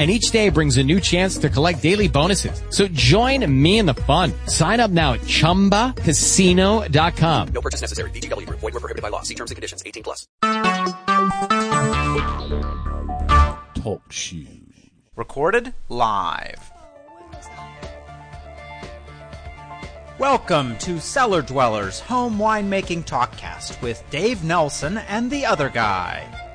and each day brings a new chance to collect daily bonuses. So join me in the fun. Sign up now at ChumbaCasino.com. No purchase necessary. VGW. Void were prohibited by law. See terms and conditions. 18 plus. Talk shoes. Recorded live. Welcome to Cellar Dwellers Home Winemaking Talkcast with Dave Nelson and the other guy.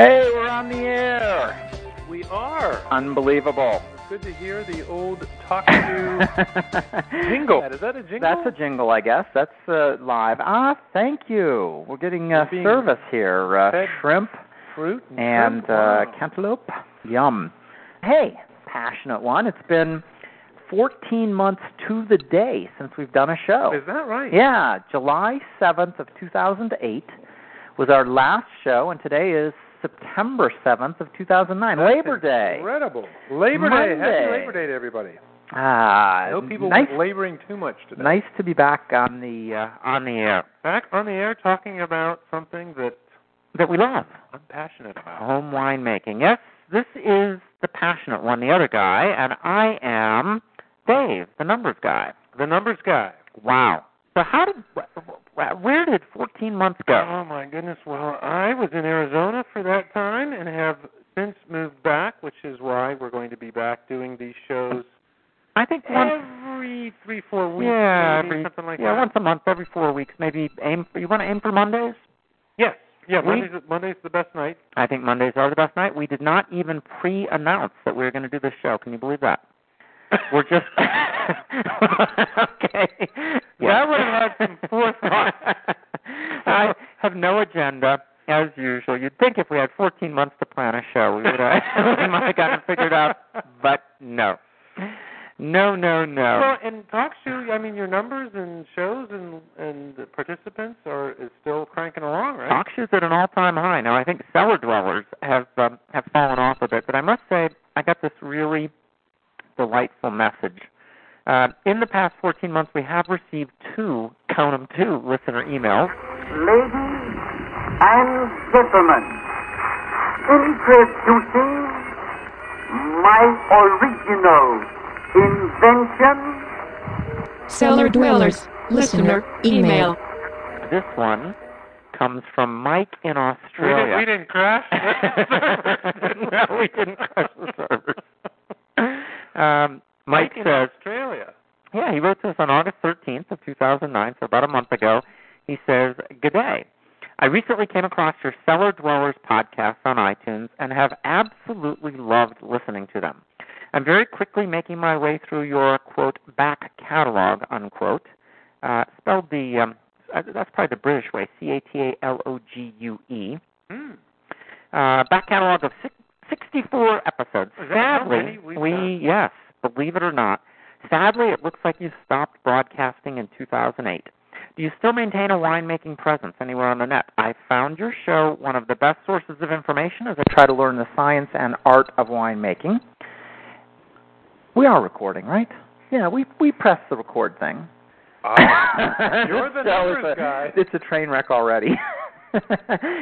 Hey, we're on the air. We are. Unbelievable. Good to hear the old talk to jingle. Is that a jingle? That's a jingle, I guess. That's uh, live. Ah, thank you. We're getting uh, service here. Uh, shrimp fruit and shrimp? uh, Wow. cantaloupe. Yum. Hey, passionate one. It's been 14 months to the day since we've done a show. Is that right? Yeah, July 7th of 2008 was our last show, and today is September 7th of 2009, That's Labor Day. Incredible. Labor Day. Happy Labor Day to everybody. Ah, I know people nice, laboring too much today. nice to be back on the uh, on the air Back on the air talking about something that that we love, I'm passionate about. home winemaking. Yes, this is the passionate one, the other guy, and I am Dave, the numbers guy. The numbers guy. Wow. So how did where did 14 months go? Oh my goodness. Well, I was in Arizona for that time and have since moved back, which is why we're going to be back doing these shows I think once every three, four weeks, yeah, maybe, every, something like yeah, that. once a month, every four weeks, maybe aim. For, You want to aim for Mondays? Yes. Yeah, We- Monday's, Monday's the best night. I think Mondays are the best night. We did not even pre-announce that we were going to do this show. Can you believe that? We're just okay. That would have had some forethought. I have no agenda as usual. You'd think if we had 14 months to plan a show, we would have we might have gotten it figured out, but no, no, no, no. Well, and talk show, I mean, your numbers and shows and and the participants are is still cranking along, right? Talk shows at an all-time high. Now I think cellar dwellers have um, have fallen off a bit, but I must say I got this really delightful message. Uh, in the past 14 months, we have received two, count 'em two, listener emails. Ladies and gentlemen, introducing my original invention, Cellar Dwellers, listener, email. This one comes from Mike in We, did, Australia. we didn't crash. no, we didn't crush the servers. Um, Mike in says, Australia. Yeah, he wrote to us on August 13th of 2009, so about a month ago. He says, Good day. I recently came across your Cellar Dwellers podcast on iTunes and have absolutely loved listening to them. I'm very quickly making my way through your, quote, back catalog, unquote. Uh, spelled the, um, uh, that's probably the British way, C-A-T-A-L-O-G-U-E. Hmm. Uh, back catalog of six, 64 episodes. Is that how Sadly, we've done? yes, believe it or not. Sadly, it looks like you stopped broadcasting in 2008. Do you still maintain a winemaking presence anywhere on the net? I found your show one of the best sources of information as I try to learn the science and art of winemaking. We are recording, right? Yeah, we we press the record thing. Ah, you're the So numbers it's a, guy. It's a train wreck already.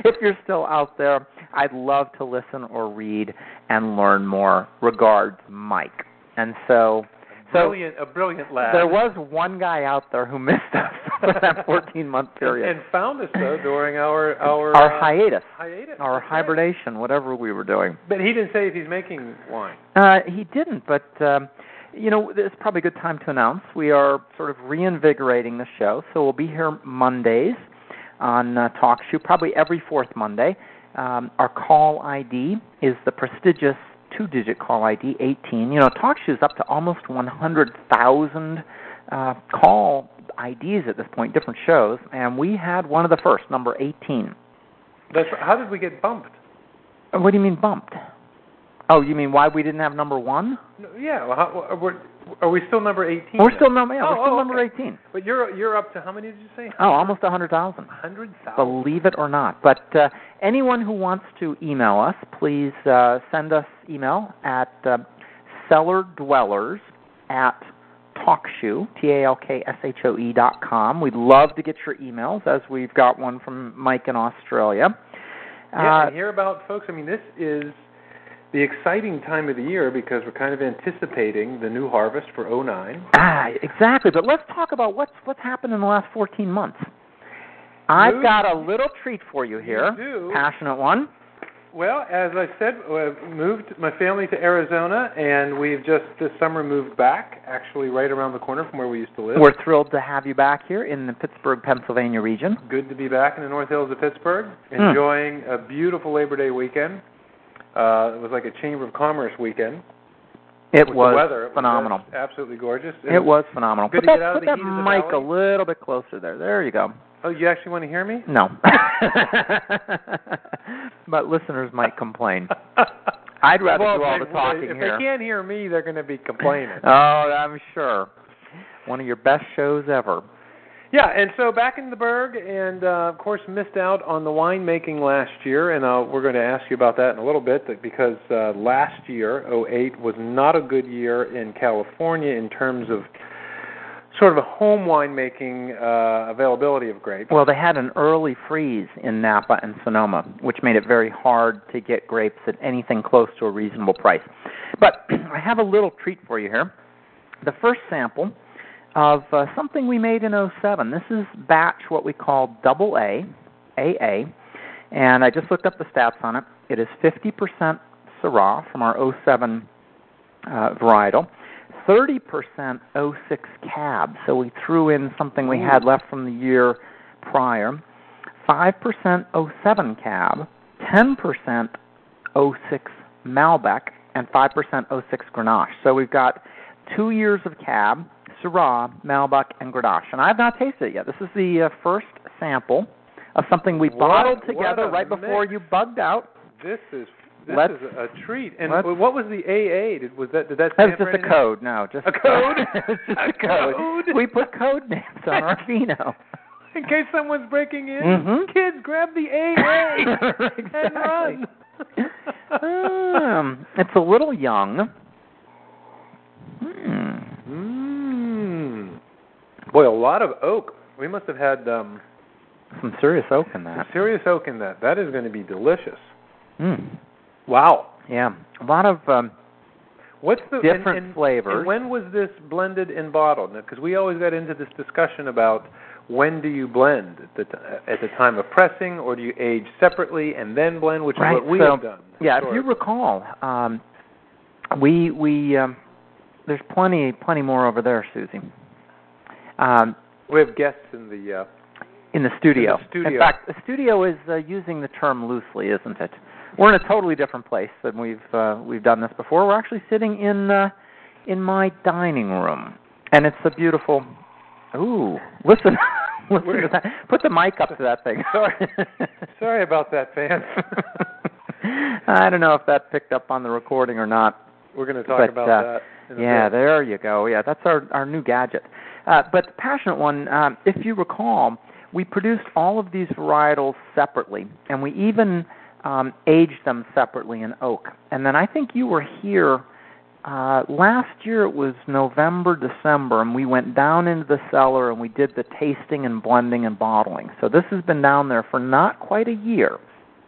if you're still out there, I'd love to listen or read and learn more. Regards, Mike. And so, so brilliant, a brilliant lad. there was one guy out there who missed us for that 14 month period. and found us though during our our our uh, hiatus, hiatus, our hibernation, whatever we were doing. But he didn't say if he's making wine. Uh, he didn't, but um, you know, it's probably a good time to announce we are sort of reinvigorating the show. So we'll be here Mondays on uh, Talk Shoe, probably every fourth Monday. Um, our call ID is the prestigious two-digit call ID, 18. You know, Talk Shoe's up to almost 100,000 uh, call IDs at this point, different shows, and we had one of the first, number 18. That's how did we get bumped? Uh, What do you mean bumped? Oh, you mean why we didn't have number one? Yeah, well, how, we're, Are we still number 18? We're still number yeah, Oh, we're still oh, number okay. 18. But you're you're up to how many did you say? Oh, almost a hundred thousand. 100,000. Believe it or not. But uh, anyone who wants to email us, please uh, send us email at uh, cellardwellers at talkshoe, T-A-L-K-S-H-O-E dot com. We'd love to get your emails, as we've got one from Mike in Australia. Yeah, Uh, and hear about folks. I mean, this is the exciting time of the year because we're kind of anticipating the new harvest for '09. Ah, exactly. But let's talk about what's what's happened in the last 14 months. I've got a little treat for you here. do. Passionate one. Well, as I said, uh, moved my family to Arizona, and we've just this summer moved back, actually right around the corner from where we used to live. We're thrilled to have you back here in the Pittsburgh, Pennsylvania region. Good to be back in the North Hills of Pittsburgh, Hmm. enjoying a beautiful Labor Day weekend. Uh, it was like a Chamber of Commerce weekend. It was the weather. It was phenomenal. absolutely gorgeous. It was phenomenal. Good put to that, get out of put the that heat of the mic a little bit closer there. There you go. Oh, you actually want to hear me? No. but listeners might complain. I'd rather well, do all if the talking if here. If they can't hear me, they're going to be complaining. Oh, I'm sure. One of your best shows ever. Yeah, and so back in the Burgh, and uh, of course missed out on the winemaking last year, and uh, we're going to ask you about that in a little bit, because uh, last year, '08, was not a good year in California in terms of sort of a home winemaking uh, availability of grapes. Well, they had an early freeze in Napa and Sonoma, which made it very hard to get grapes at anything close to a reasonable price. But I have a little treat for you here. The first sample of uh, something we made in 07. This is batch what we call double A, AA, and I just looked up the stats on it. It is 50% Syrah from our 07 uh, varietal. 30% 06 cab, so we threw in something we had left from the year prior. 5% 07 cab, 10% 06 Malbec, and 5% 06 Grenache. So we've got two years of cab, Syrah, Malbec, and Grenache. And I've not tasted it yet. This is the uh, first sample of something we bottled what together right before you bugged out. This is this Let's- is a, treat. And what was the AA? Did, was that did that stand for just a code. No, just A code? just A a code. code? We put code names on our vino. In case someone's breaking in, Mhm. kids, grab the AA and run. um, it's a little young. Hmm. Boy, a lot of oak. We must have had um, Some serious oak in some that. serious oak in that. That is going to be delicious. Mm. Wow. Yeah, a lot of um, What's the different and, and, flavors. And when was this blended and bottled? Because we always got into this discussion about when do you blend at the, t- at the time of pressing, or do you age separately and then blend, which right. is what we so, have done. yeah, if you recall, um, we we um, there's plenty plenty more over there, Susie. Um, we have guests in the. Uh, in the studio. In the studio. In fact, the studio is uh, using the term loosely, isn't it? We're in a totally different place than we've uh, we've done this before. We're actually sitting in uh, in my dining room, and it's a beautiful. Ooh, listen, listen. Put the mic up to that thing. Sorry. Sorry about that, fans. I don't know if that picked up on the recording or not. We're going to talk But, about uh, that. Yeah, there you go. Yeah, that's our our new gadget. Uh, but the passionate one, um, if you recall, we produced all of these varietals separately, and we even um, aged them separately in oak. And then I think you were here uh, last year. It was November, December, and we went down into the cellar and we did the tasting and blending and bottling. So this has been down there for not quite a year.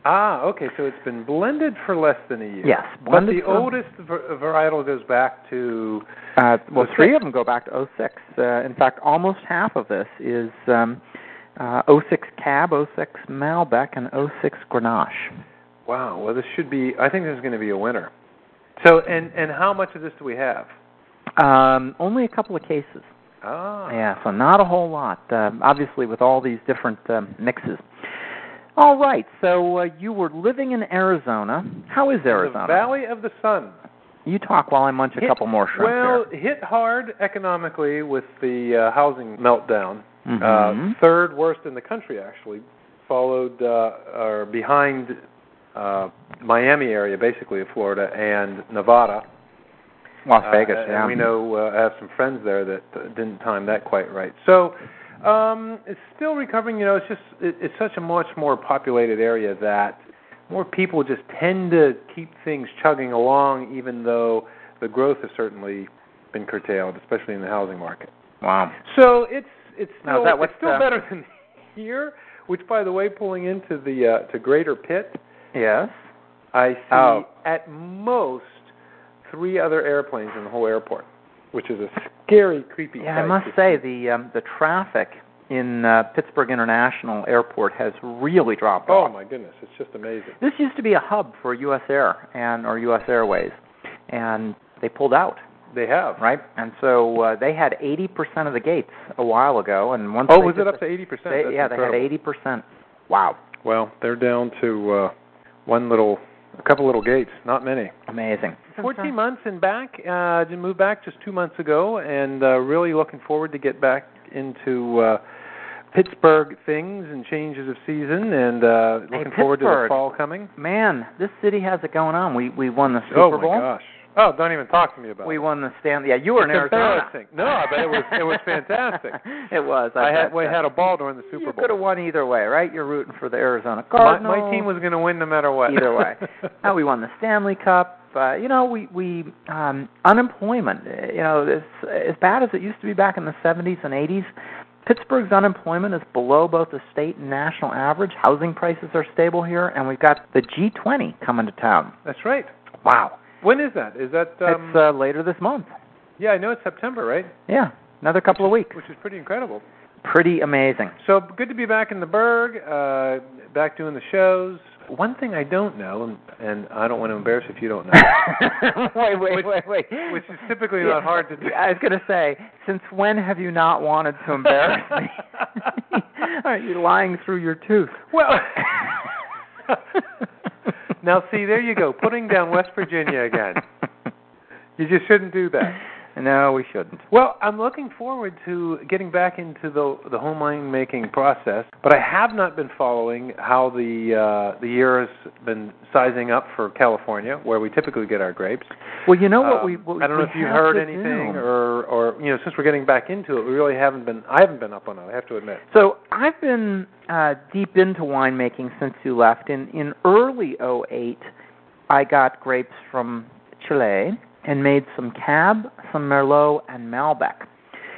Ah, okay. So it's been blended for less than a year. Yes, But the for- oldest var- varietal goes back to. Uh, well, So three of them go back to 06. Uh, in fact, almost half of this is um, uh, 06 Cab, 06 Malbec, and 06 Grenache. Wow. Well, this should be. I think this is going to be a winner. So, and and how much of this do we have? Um, only a couple of cases. Ah. Yeah, so not a whole lot. Um, obviously, with all these different um, mixes. All right, so uh, you were living in Arizona. How is Arizona? The Valley of the Sun. You talk while I munch a Hit- couple more shrimp Well, here. hit hard economically with the uh, housing meltdown. Mhm. Uh, third worst in the country, actually, followed uh, or behind uh, Miami area, basically of Florida and Nevada. Las Uh, Vegas, and yeah. we know uh, I have some friends there that uh, didn't time that quite right. So um, it's still recovering. You know, it's just it, it's such a much more populated area that more people just tend to keep things chugging along, even though the growth has certainly been curtailed, especially in the housing market. Wow. So it's it's still that it's still the- better than here. Which, by the way, pulling into the uh, to Greater Pitt, Yes. I see Oh. at most three other airplanes in the whole airport, which is a scary, creepy. Yeah, I must say the um, the traffic in uh, Pittsburgh International Airport has really dropped Oh off. my goodness, it's just amazing. This used to be a hub for U.S. Air and or U.S. Airways, and they pulled out, They have. right? And so uh, they had 80% of the gates a while ago, and once Oh, was it up the- to eighty percent? They, yeah, they had 80%. Wow, Well, they're down to uh, one little, a couple little gates, not many. amazing. 14 months and back. Uh, did move back just two months ago, and uh, really looking forward to get back into uh, Pittsburgh things and changes of season, and uh, Hey, looking forward to the fall coming. Man, this city has it going on. We we won the Super oh my Bowl. gosh! Oh, don't even talk to me about We it. We won the Stanley. Yeah, you were in It's Arizona. embarrassing. No, but it was it was fantastic. it was. I had we that. had a ball during the Super Bowl. You could have won either way, right? You're rooting for the Arizona My, Cardinals. my team was going to win no matter what. either way. now we won the Stanley Cup. Uh, you know, we we um, unemployment. You know, it's as bad as it used to be back in the 70s and 80s. Pittsburgh's unemployment is below both the state and national average. Housing prices are stable here, and we've got the G20 coming to town. That's right. Wow, When is that? Is that um, it's uh, later this month. yeah? I know it's September, right? Yeah, another couple of weeks. Which is pretty incredible. Pretty amazing. So good to be back in the Burgh, uh, back doing the shows. One thing I don't know, and, and I don't want to embarrass if you don't know, wait, wait, Which- wait, wait. which is typically not hard to do. I was going to say, since when have you not wanted to embarrass me? Are you lying through your tooth? Well, now see, there you go, putting down West Virginia again. You just shouldn't do that. No, we shouldn't. Well, I'm looking forward to getting back into the the home wine making process, but I have not been following how the uh, the year has been sizing up for California, where we typically get our grapes. Well, you know what Um, we. What I don't know if you heard anything, do. or or you know, since we're getting back into it, we really haven't been. I haven't been up on it. I have to admit. So I've been uh, deep into winemaking since you left. In in early '08, I got grapes from Chile and made some Cab, some Merlot, and Malbec.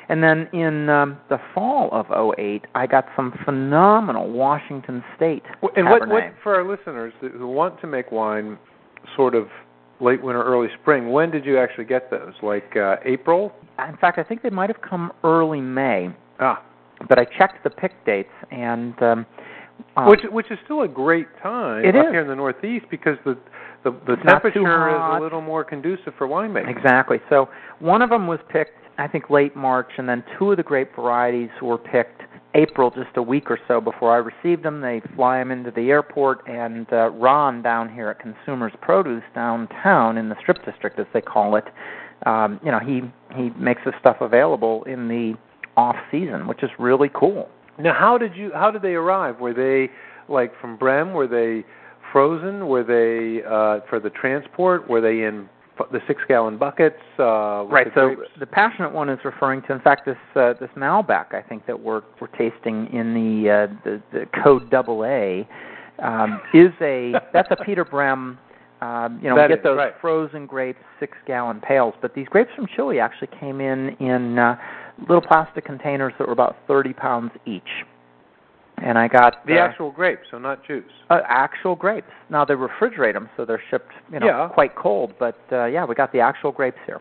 And then in um, the fall of '08, I got some phenomenal Washington State And what what for our listeners who want to make wine, sort of late winter, early spring? When did you actually get those? Like uh, April? In fact, I think they might have come early May, Ah, but I checked the pick dates and. Um, uh, which which is still a great time up is. here in the Northeast because the the, the It's not too temperature is a little more conducive for winemaking. Exactly. So one of them was picked, I think, late March, and then two of the grape varieties were picked April, just a week or so before I received them. They fly them into the airport, and uh, Ron down here at Consumers Produce downtown in the Strip District, as they call it, um, you know, he he makes this stuff available in the off season, which is really cool. Now, how did you? How did they arrive? Were they like from Brehm? Were they frozen? Were they uh, for the transport? Were they in f- the six-gallon buckets? Uh, Right. the So grapes? the passionate one is referring to, in fact, this uh, this Malbec. I think that we're we're tasting in the uh, the, the code double A um, is a that's a Peter Brehm. Um, you know, That we get is, those right. frozen grapes, six gallon pails. But these grapes from Chile actually came in in uh, little plastic containers that were about thirty pounds each. And I got the actual grapes, so not juice. uh, actual grapes. Now they refrigerate them, so they're shipped, you know, Yeah. quite cold. But uh, yeah, we got the actual grapes here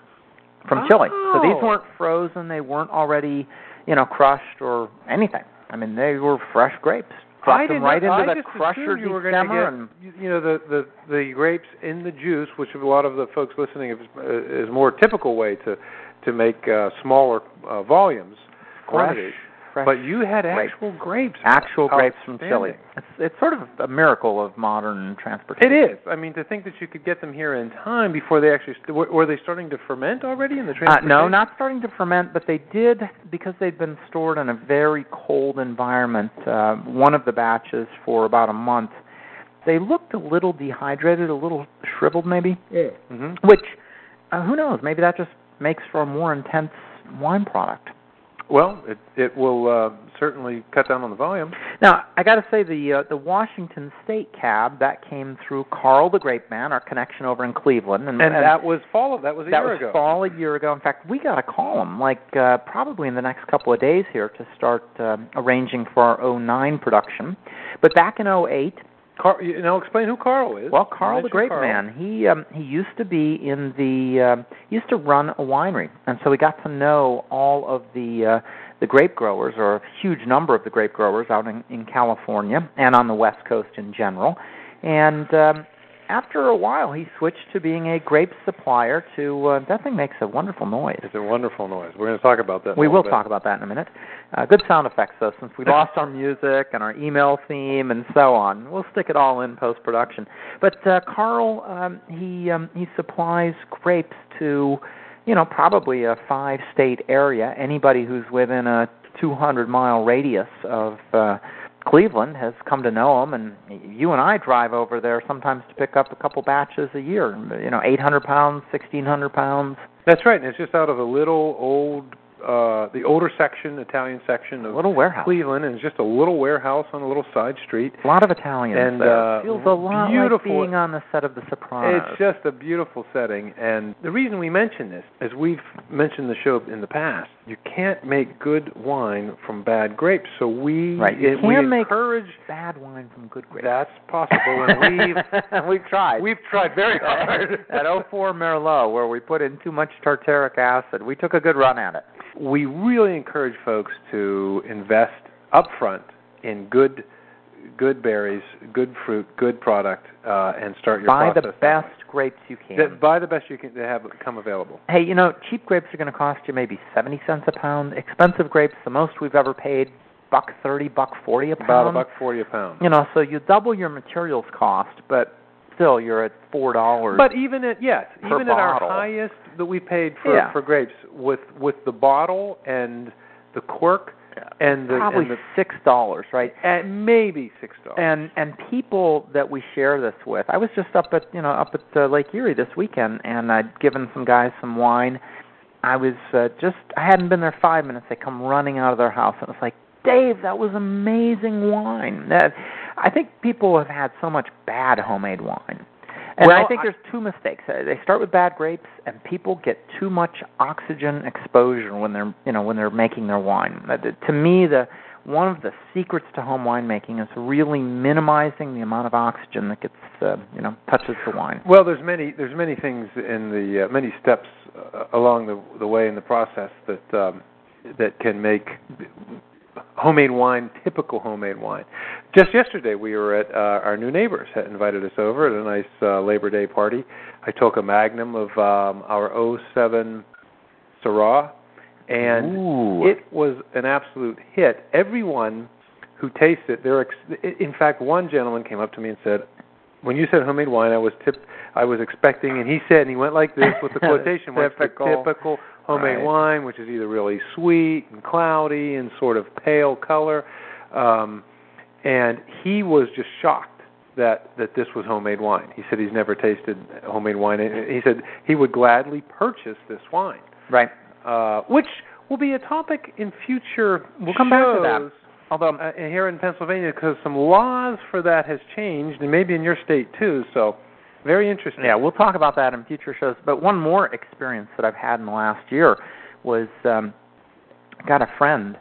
from Chile. So these Oh. weren't frozen; they weren't already, you know, crushed or anything. I mean, they were fresh grapes. Dropped I them right not, into I the crusher you were going to and get, you know, the, the the grapes in the juice, which a lot of the folks listening is, is a more typical way to to make uh, smaller uh, volumes, quantities. Fresh, But you had actual grapes. actual grapes from Chile. It's it's sort of a miracle of modern transportation. It is. I mean, to think that you could get them here in time before they actually st- were, were they starting to ferment already in the Uh, transportation? no, not starting to ferment, but they did because they'd been stored in a very cold environment. Uh, one of the batches for about a month, they looked a little dehydrated, a little shriveled, maybe. hmm Which, uh, who knows? Maybe that just makes for a more intense wine product. Well, it it will uh, certainly cut down on the volume. Now, I got to say the uh, the Washington State cab that came through Carl the Grape Man, our connection over in Cleveland, and, And that was fall. Of, That was a that year was ago. fall a year ago. In fact, we got to call him like uh, probably in the next couple of days here to start uh, arranging for our 09 production. But back in 08, Car- you know, explain who Carl is. well, Carl the Grape Carl. Man, he um, he used to be in the um he used to run a winery, and so we got to know all of the uh, the grape growers, or a huge number of the grape growers out in, in California and on the West Coast in general. And um, after a while, he switched to being a grape supplier. To uh, that thing makes a wonderful noise. It's a wonderful noise. We're going to talk about that. We will little talk about that in a minute. Uh, good sound effects, though, since we lost our music and our email theme and so on. We'll stick it all in post production. But uh, Carl, um, he um, he supplies grapes to, you know, probably a five-state area. Anybody who's within a 200-mile radius of uh, Cleveland has come to know him, and you and I drive over there sometimes to pick up a couple batches a year. You know, 800 pounds, 1600 pounds. That's right, and it's just out of a little old, uh the older section, Italian section of little warehouse. Cleveland, and it's just a little warehouse on a little side street. A lot of Italians And, there. uh, Feels a lot beautiful- like being on the set of The Sopranos. It's just a beautiful setting, and the reason we mention this, as we've mentioned the show in the past, you can't make good wine from bad grapes. So we Right, you we can make encourage bad wine from good grapes. that's possible, and we've we've tried. we've tried very hard. At 04 Merlot, where we put in too much tartaric acid, we took a good run at it. We really encourage folks to invest upfront in good good berries, good fruit, good product, uh, and start your Buy the process that best grapes you can. That- buy the best you can to have come available. hey, you know, cheap grapes are going to cost you maybe 70 cents a pound. Expensive grapes, the most we've ever paid, buck 30, buck 40 a pound. About a buck forty a pound. You know, so you double your materials cost, but still you're at $4. But even at yes, even at our highest that we paid for Yeah. for grapes with with the bottle and the cork and the probably and the six dollars, right? and maybe six dollars. And and people that we share this with, I was just up at you know up at uh, Lake Erie this weekend, and I'd given some guys some wine. I was uh, just I hadn't been there five minutes. They come running out of their house, and it's like, Dave, that was amazing wine. That I think people have had so much bad homemade wine. And Well, I think there's two mistakes. Uh, They start with bad grapes, and people get too much oxygen exposure when they're, you know, when they're making their wine. Uh, To me, the one of the secrets to home winemaking is really minimizing the amount of oxygen that gets, uh, you know, touches the wine. Well, there's many there's many things in the uh, many steps uh, along the the way in the process that um, that can make homemade wine typical homemade wine. Just yesterday, we were at uh, our new neighbors had invited us over at a nice uh, Labor Day party. I took a magnum of um, our 07 Syrah, and Ooh. it was an absolute hit. Everyone who tasted it, they're ex- in fact, one gentleman came up to me and said, "When you said homemade wine, I was tip, I was expecting." And he said, and he went like this with the quotation marks, the Typical. Homemade Right. wine, which is either really sweet and cloudy and sort of pale color." Um, and he was just shocked that that this was homemade wine. He said he's never tasted homemade wine. And he said he would gladly purchase this wine Right. uh, which will be a topic in future We'll come back to that. Although uh, here in Pennsylvania because some laws for that has changed, and maybe in your state too. So, very interesting. Yeah, we'll talk about that in future shows. But one more experience that I've had in the last year was um, I got a friend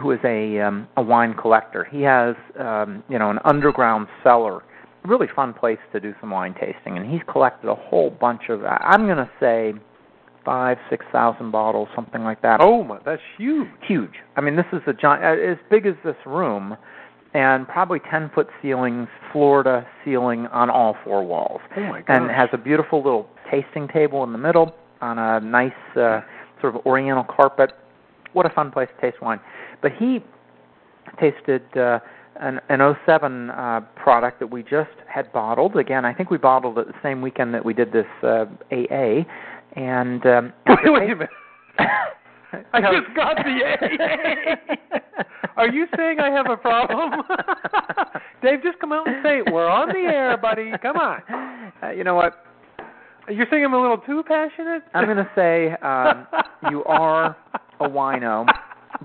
who is a um, a wine collector. He has um, you know an underground cellar, really fun place to do some wine tasting, and he's collected a whole bunch of I'm going to say five six thousand bottles, something like that Oh my, that's huge. huge. I mean, this is a giant, uh, as big as this room, and probably ten foot ceilings, to ceiling on all four walls. Oh my gosh. And it has a beautiful little tasting table in the middle on a nice uh, sort of oriental carpet. What a fun place to taste wine. But he tasted uh, an, an 07 uh, product that we just had bottled. Again, I think we bottled it the same weekend that we did this uh, AA. And um, Wait, wait a minute. I just got the A. Are you saying I have a problem? Dave, just come out and say it. We're on the air, buddy. Come on. Uh, you know what? You're saying I'm a little too passionate? I'm going to say um, you are a wino,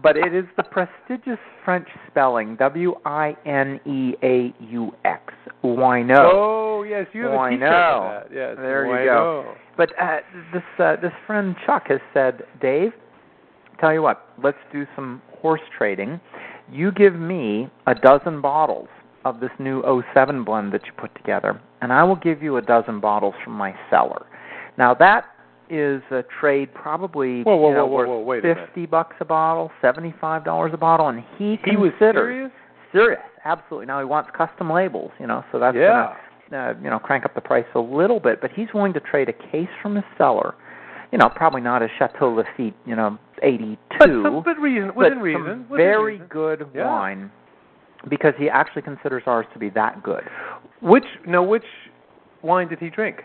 but it is the prestigious French spelling W I N E A U X. Wino. Oh yes, you have a Wino. teacher that. Yes, There you go. But uh, this uh, this friend Chuck has said, Dave, tell you what, let's do some horse trading. You give me a dozen bottles of this new 07 blend that you put together, and I will give you a dozen bottles from my cellar. Now that is a trade probably Whoa, whoa, you know, whoa, worth wait a fifty bucks a bottle, seventy five dollars a bottle, and he He was serious. serious, absolutely. Now he wants custom labels, you know, so that's Yeah. gonna uh, you know crank up the price a little bit, but he's willing to trade a case from his cellar. You know, probably not a Chateau Lafite, you know, 82. But two, some but reason within reason. within very reason. good Yeah. wine because he actually considers ours to be that good. Which no, which wine did he drink?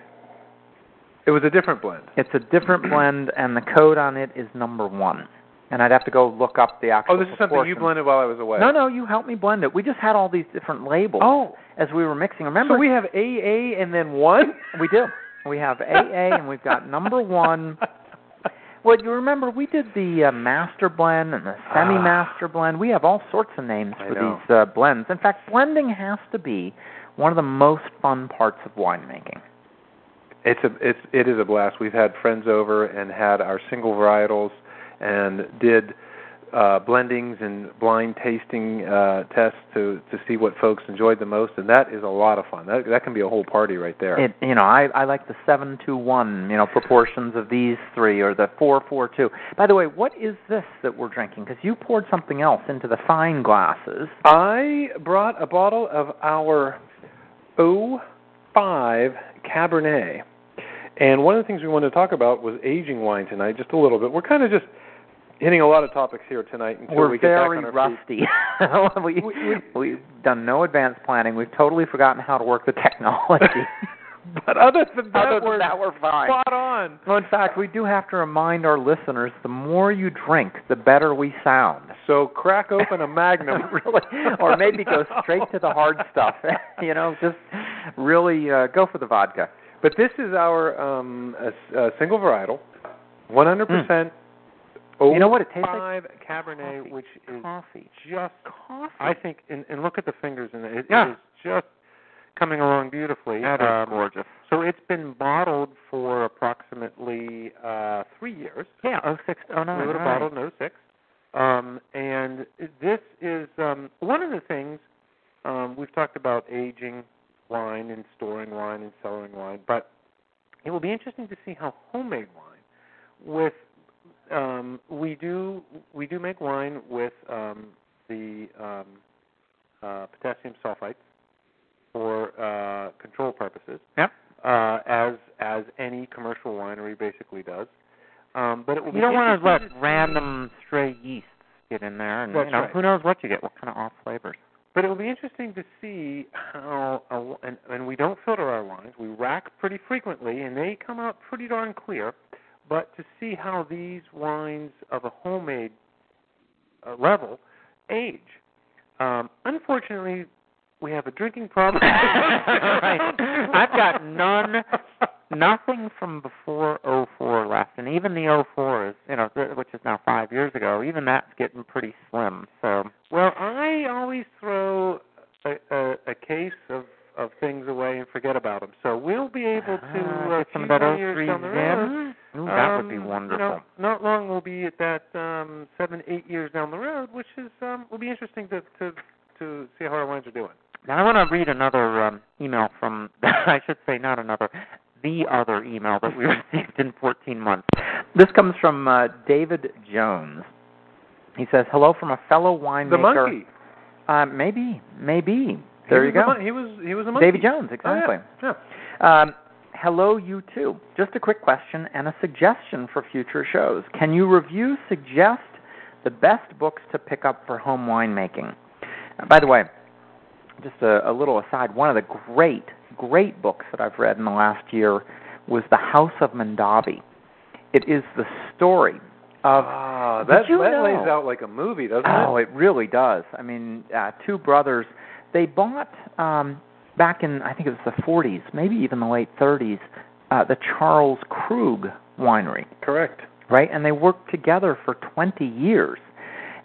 It was a different blend. It's a different blend, and the code on it is number one. And I'd have to go look up the oh, actual. Oh, this is something you blended while I was away. No, no, you helped me blend it. We just had all these different labels Oh, as we were mixing. Remember, so we have AA and then one. we do. We have AA, and we've got number one. Well, you remember we did the uh, master blend and the semi-master blend. We have all sorts of names I for know. these uh, blends. In fact, blending has to be one of the most fun parts of winemaking. It's a it's it is a blast. We've had friends over and had our single varietals and did uh blendings and blind tasting uh tests to to see what folks enjoyed the most and that is a lot of fun. That that can be a whole party right there. It, you know, I I like the seven two one, you know, proportions of these three or the four four two. By the way, what is this that we're drinking? Because you poured something else into the fine glasses. I brought a bottle of our 05 Cabernet. And one of the things we wanted to talk about was aging wine tonight, just a little bit. We're kind of just hitting a lot of topics here tonight until We're we get very back on our rusty. we, We- we've done no advanced planning. We've totally forgotten how to work the technology. But other than that, Other than we're that, we're fine. spot on. well, in fact, we do have to remind our listeners: the more you drink, the better we sound. So crack open a Magnum, really, or maybe go straight to the hard stuff. you know, just really uh, go for the vodka. But this is our um, a, a single varietal, 100% Hmm. You know what it tastes like? Cabernet, Coffee. which is Coffee. just Coffee. I think, and, and look at the fingers in it. It Yeah. is just coming along beautifully. That is Um, gorgeous. So it's been bottled for approximately uh, three years. Yeah, oh six, oh nine. we would have right. bottled in 06. Um, and this is um, one of the things um, we've talked about aging wine and storing wine and cellaring wine, but it will be interesting to see how homemade wine with um, we do we do make wine with um, the um, uh, potassium sulfites for uh, control purposes. Yep. Uh, as as any commercial winery basically does. Um, but it will be You don't want to let random stray yeasts get in there, and That's you know right. who knows what you get, what kind of off flavors. But it will be interesting to see how, a, and, and we don't filter our wines. We rack pretty frequently, and they come out pretty darn clear. But to see how these wines of a homemade uh, level age. Um, unfortunately, we have a drinking problem. right. I've got none, nothing from before '04 left, and even the '04 is, you know, which is now five years ago. Even that's getting pretty slim. So Well, I always throw a, a, a case of of things away and forget about them. So we'll be able to uh, uh, get some better years down the road. Ooh, that would be Um, wonderful. You know, not long we'll be at that um, seven, eight years down the road, which is um, will be interesting to to to see how our wines are doing. Now I want to read another um, email from, I should say not another, the other email that we received in 14 months. This comes from uh, David Jones. He says, "Hello from a fellow winemaker." The monkey. Uh, maybe, maybe. There he you go. mon- he was he was a monkey. David Jones, Oh, exactly. yeah. yeah. Um, hello, you too. Just a quick question and a suggestion for future shows. Can you review, suggest the best books to pick up for home winemaking? Uh, by the way, just a, a little aside, one of the great, great books that I've read in the last year was The House of Mondavi. It is the story of Ah, that that know- lays out like a movie, doesn't Oh, it? Oh, it really does. I mean, uh, two brothers. They bought um, back in I think it was the 40s, maybe even the late 30s, uh, the Charles Krug winery, Correct. right? And they worked together for 20 years.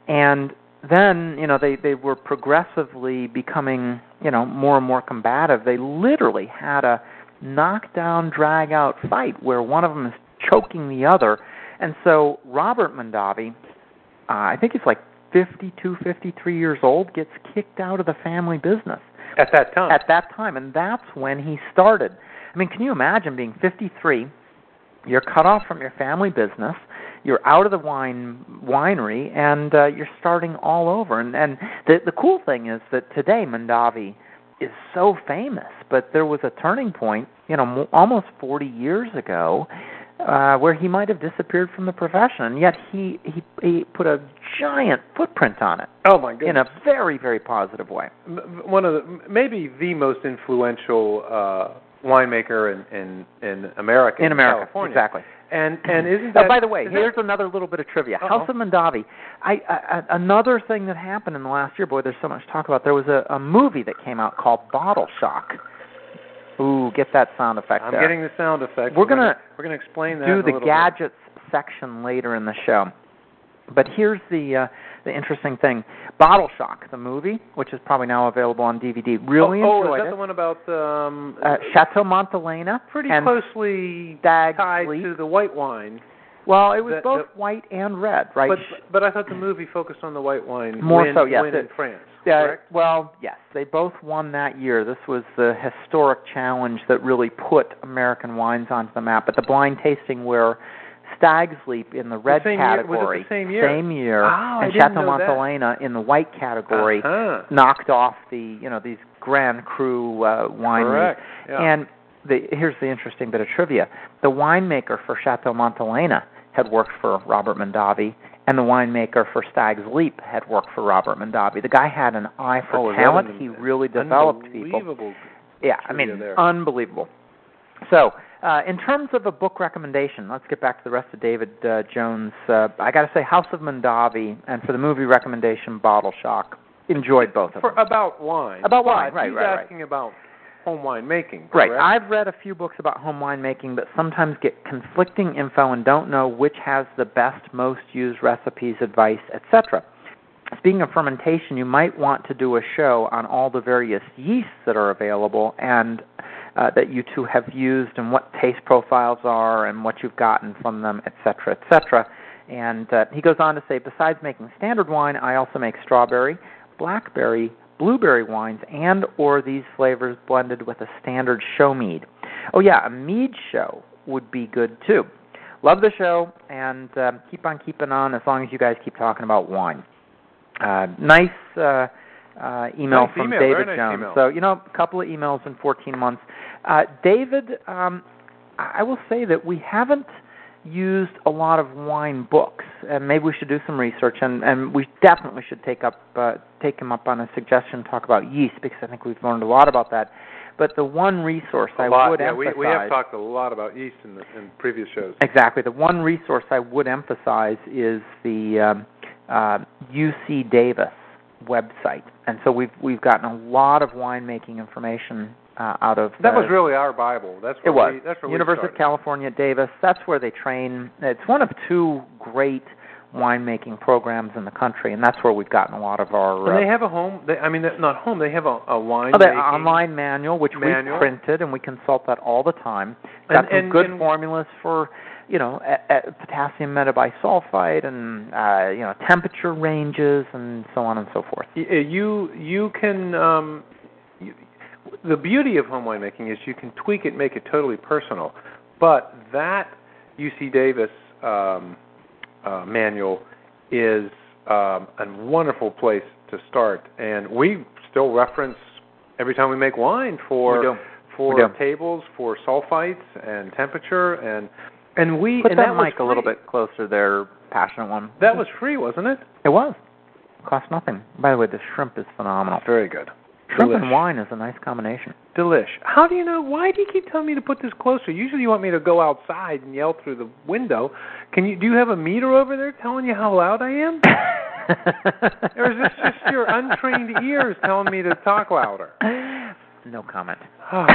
And then, you know, they they were progressively becoming, you know, more and more combative. They literally had a knockdown drag out fight where one of them is choking the other. And so Robert Mondavi, uh, I think he's like 52, 53 years old, gets kicked out of the family business At that time. at that time, and that's when he started. I mean, can you imagine being 53? You're cut off from your family business. You're out of the wine winery, and uh, you're starting all over. And and the the cool thing is that today Mondavi is so famous, but there was a turning point, you know, mo- almost 40 years ago, uh, where he might have disappeared from the profession, and yet he he he put a giant footprint on it oh my goodness. in a very very positive way. One of the maybe the most influential uh winemaker in in in America In America, California. exactly. And and isn't Oh, that by the way, here's that, another little bit of trivia. Uh-oh. House of Mondavi. I, I another thing that happened in the last year. Boy, there's so much to talk about. There was a, a movie that came out called Bottle Shock. Ooh, get that sound effect I'm there. getting the sound effect. We're gonna we're gonna explain that do the gadgets section later in the show. But here's the uh, the interesting thing: Bottle Shock, the movie, which is probably now available on DVD. bit. Really oh, oh, enjoyed is that it. the one about um uh, Chateau Montelena. pretty closely tied Leap. to the white wine. Well, it was the- both the- white and red, right? But but I thought the movie focused on the white wine. More Win- so, yes. Win in France. Yeah, correct? well, yes, they both won that year. This was the historic challenge that really put American wines onto the map. But the blind tasting where Stag's Leap in the red year- it the category, same year? same year, Oh, and Chateau. Montelena in the white category Uh-huh. knocked off the you know these Grand Cru uh, wineries. Correct. Yeah. And the, here's the interesting bit of trivia: the winemaker for Chateau Montelena had worked for Robert Mondavi, and the winemaker for Stag's Leap had worked for Robert Mondavi. The guy had an eye for Oh, talent. an- he really developed people. Yeah, I mean, there. unbelievable. So, uh, in terms of a book recommendation, let's get back to the rest of David uh, Jones. Uh, I got to say, House of Mondavi, and for the movie recommendation, Bottle Shock. Enjoyed both of For them. about wine. About wine, right, he's right, right. asking about home wine making. Right. I've read a few books about home winemaking, but sometimes get conflicting info and don't know which has the best, most used recipes, advice, etc. Speaking of fermentation, you might want to do a show on all the various yeasts that are available and uh, that you two have used and what taste profiles are and what you've gotten from them, etc., etc. And uh, he goes on to say, besides making standard wine, I also make strawberry, blackberry, blueberry wines, and or these flavors blended with a standard show mead. Oh yeah, a mead show would be good too. Love the show and um, keep on keeping on as long as you guys keep talking about wine. Uh, nice uh, uh, email Nice from email, David nice Jones. email. So you know, a couple of emails in 14 months. Uh, David, um, I will say that we haven't used a lot of wine books, and maybe we should do some research. And, and we definitely should take up uh, take him up on a suggestion talk about yeast because I think we've learned a lot about that. But the one resource a I lot. would yeah, emphasize we we have talked a lot about yeast in the in previous shows. Exactly. The one resource I would emphasize is the um, uh, UC Davis website, and so we've we've gotten a lot of winemaking information uh, out of That uh, was really our Bible. That's it where was we, that's where University of. California Davis. That's where they train. It's one of two great winemaking programs in the country, and that's where we've gotten a lot of our. And uh, they have a home. They, I mean, not home. They have a, a wine. Oh, the online manual, which manual. we printed, and we consult that all the time. And- some and- good and- formulas for, you know, a, a potassium metabisulfite and uh, you know temperature ranges and so on and so forth. Uh, You you can. Um, the beauty of home winemaking is you can tweak it, make it totally personal. But that UC Davis um, uh, manual is um, a wonderful place to start, and we still reference every time we make wine for for tables, for sulfites and temperature, and and we Put and that, that mic a little bit closer there, passionate one. That was free, wasn't it? It was. Cost nothing. By the way, the shrimp is phenomenal. Very good. Shrimp Delish. and wine is a nice combination. Delish. How do you know? Why do you keep telling me to put this closer? Usually, you want me to go outside and yell through the window. Can you? Do you have a meter over there telling you how loud I am? or is this just your untrained ears telling me to talk louder? No comment. Oh.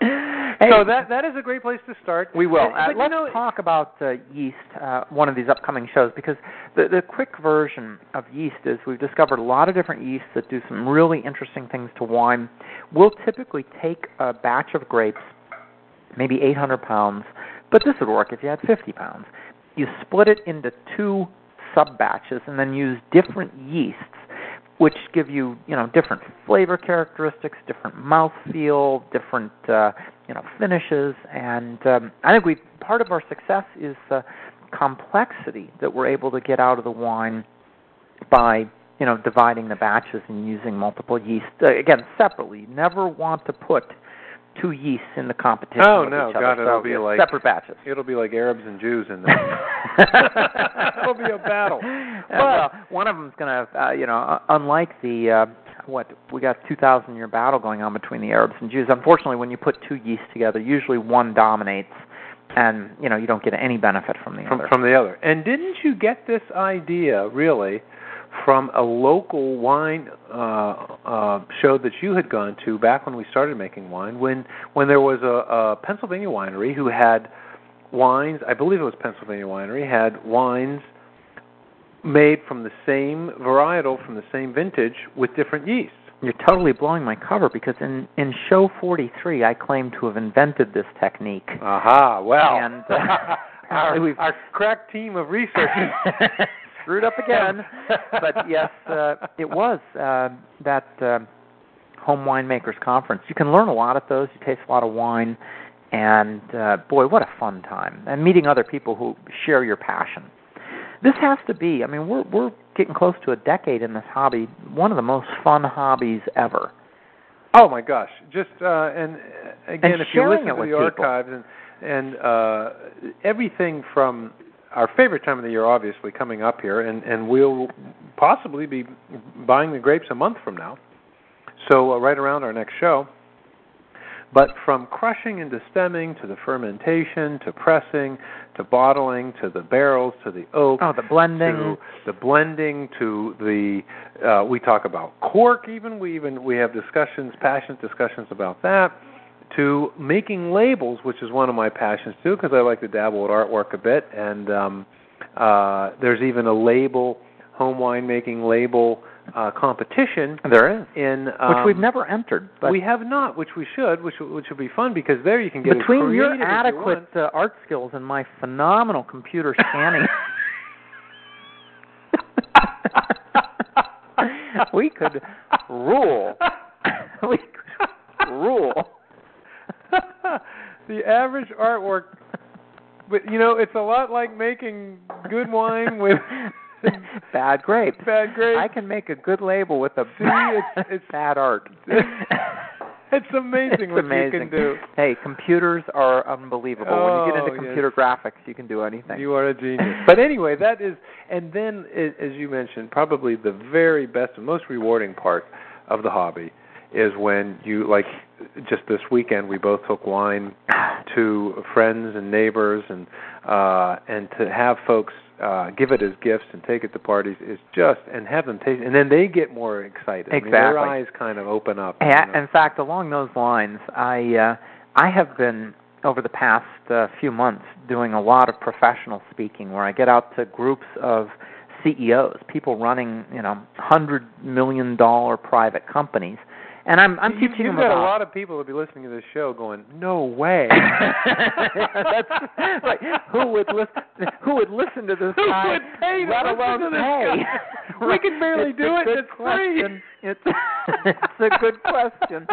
Hey. so that that is a great place to start. We will. Uh, let's know, talk about uh, yeast, uh, one of these upcoming shows, because the, the quick version of yeast is we've discovered a lot of different yeasts that do some really interesting things to wine. We'll typically take a batch of grapes, maybe 800 pounds, but this would work if you had 50 pounds. You split it into two sub batches and then use different yeasts which give you you know different flavor characteristics, different mouthfeel, different uh, you know finishes, and um, I think we part of our success is the complexity that we're able to get out of the wine by you know dividing the batches and using multiple yeast uh, again separately. You never want to put two yeasts in the competition. Oh, no, each other. God, it'll So, be yeah, like- separate batches. it'll be like Arabs and Jews in there. It'll be a battle. Uh, well, one of them's going to, uh, you know, uh, unlike the uh, what we got 2,000 year battle going on between the Arabs and Jews. Unfortunately, when you put two yeasts together, usually one dominates, and you know you don't get any benefit from the from other. from the other. And didn't you get this idea really from a local wine uh, uh, show that you had gone to back when we started making wine? When when there was a, a Pennsylvania winery who had wines, I believe it was Pennsylvania winery, had wines made from the same varietal from the same vintage with different yeasts. You're totally blowing my cover because in in show 43, I claim to have invented this technique. Aha! Well, And, uh, our, our crack team of researchers screwed up again. but yes, uh, it was uh, that uh, home winemakers conference. You can learn a lot at those. You taste a lot of wine, and uh, boy, what a fun time! And meeting other people who share your passion. This has to be. I mean, we're we're getting close to a decade in this hobby. One of the most fun hobbies ever. Oh my gosh! Just uh, and uh, again, And if you listen to the people. archives and and uh, everything from our favorite time of the year, obviously coming up here, and and we'll possibly be buying the grapes a month from now, so uh, right around our next show. But from crushing and stemming to the fermentation to pressing to bottling to the barrels to the oak Oh, the blending. to the blending to the uh, we talk about cork even. We even we have discussions passionate discussions about that. To making labels which is one of my passions too because I like to dabble with artwork a bit. And um, uh, there's even a label home winemaking label uh, competition There is, in which we've um, never entered. But we have not which we should which which would be fun because there you can get between your as you adequate uh, art skills and my phenomenal computer scanning we could rule. We could rule. The average artwork but you know it's a lot like making good wine with bad grapes. Bad grapes. I can make a good label with a See, it's- it's- bad art. It's amazing It's what amazing. you can do. Hey computers are unbelievable. When you get Oh, into computer graphics you can do anything. You are a genius. but anyway, that is, and then as you mentioned, probably the very best and most rewarding part of the hobby is when you like just this weekend we both took wine to friends and neighbors and uh and to have folks uh give it as gifts and take it to parties is just and have them taste and then they get more excited. I mean, their eyes kind of open up. You know. in fact, along those lines, I uh, I have been over the past uh, few months doing a lot of professional speaking, where I get out to groups of CEOs, people running you know hundred million dollar private companies, and I'm I'm you, teaching you've them got about. a lot of people who'll be listening to this show going, "No way." That's right. Who would listen? Who would listen to this Who guy? would pay to let alone to this pay? guy? We can barely It's do it, it's free. question. It's it's a good question,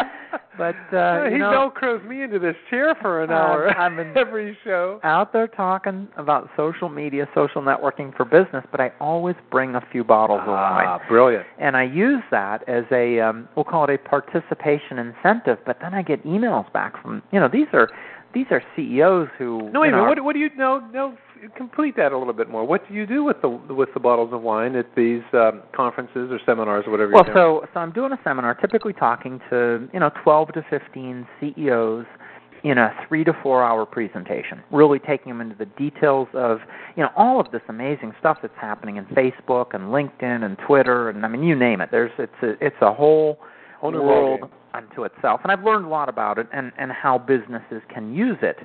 but uh, he you know, velcros me into this chair for an Uh, hour I'm in- every show. out there talking about social media, social networking for business, but I always bring a few bottles of wine. Ah, brilliant. And I use that as a um we'll call it a participation incentive, but then I get emails back from you know, these are these are CEOs who No, wait you a know, minute. What, what do you no no? Complete that a little bit more. What do you do with the with the bottles of wine at these um, conferences or seminars or whatever? Well, so so I'm doing a seminar, typically talking to you know 12 to 15 CEOs in a three to four hour presentation, really taking them into the details of you know all of this amazing stuff that's happening in Facebook and LinkedIn and Twitter and I mean you name it. There's it's a it's a whole Whole world unto itself. And I've learned a lot about it and, and how businesses can use it.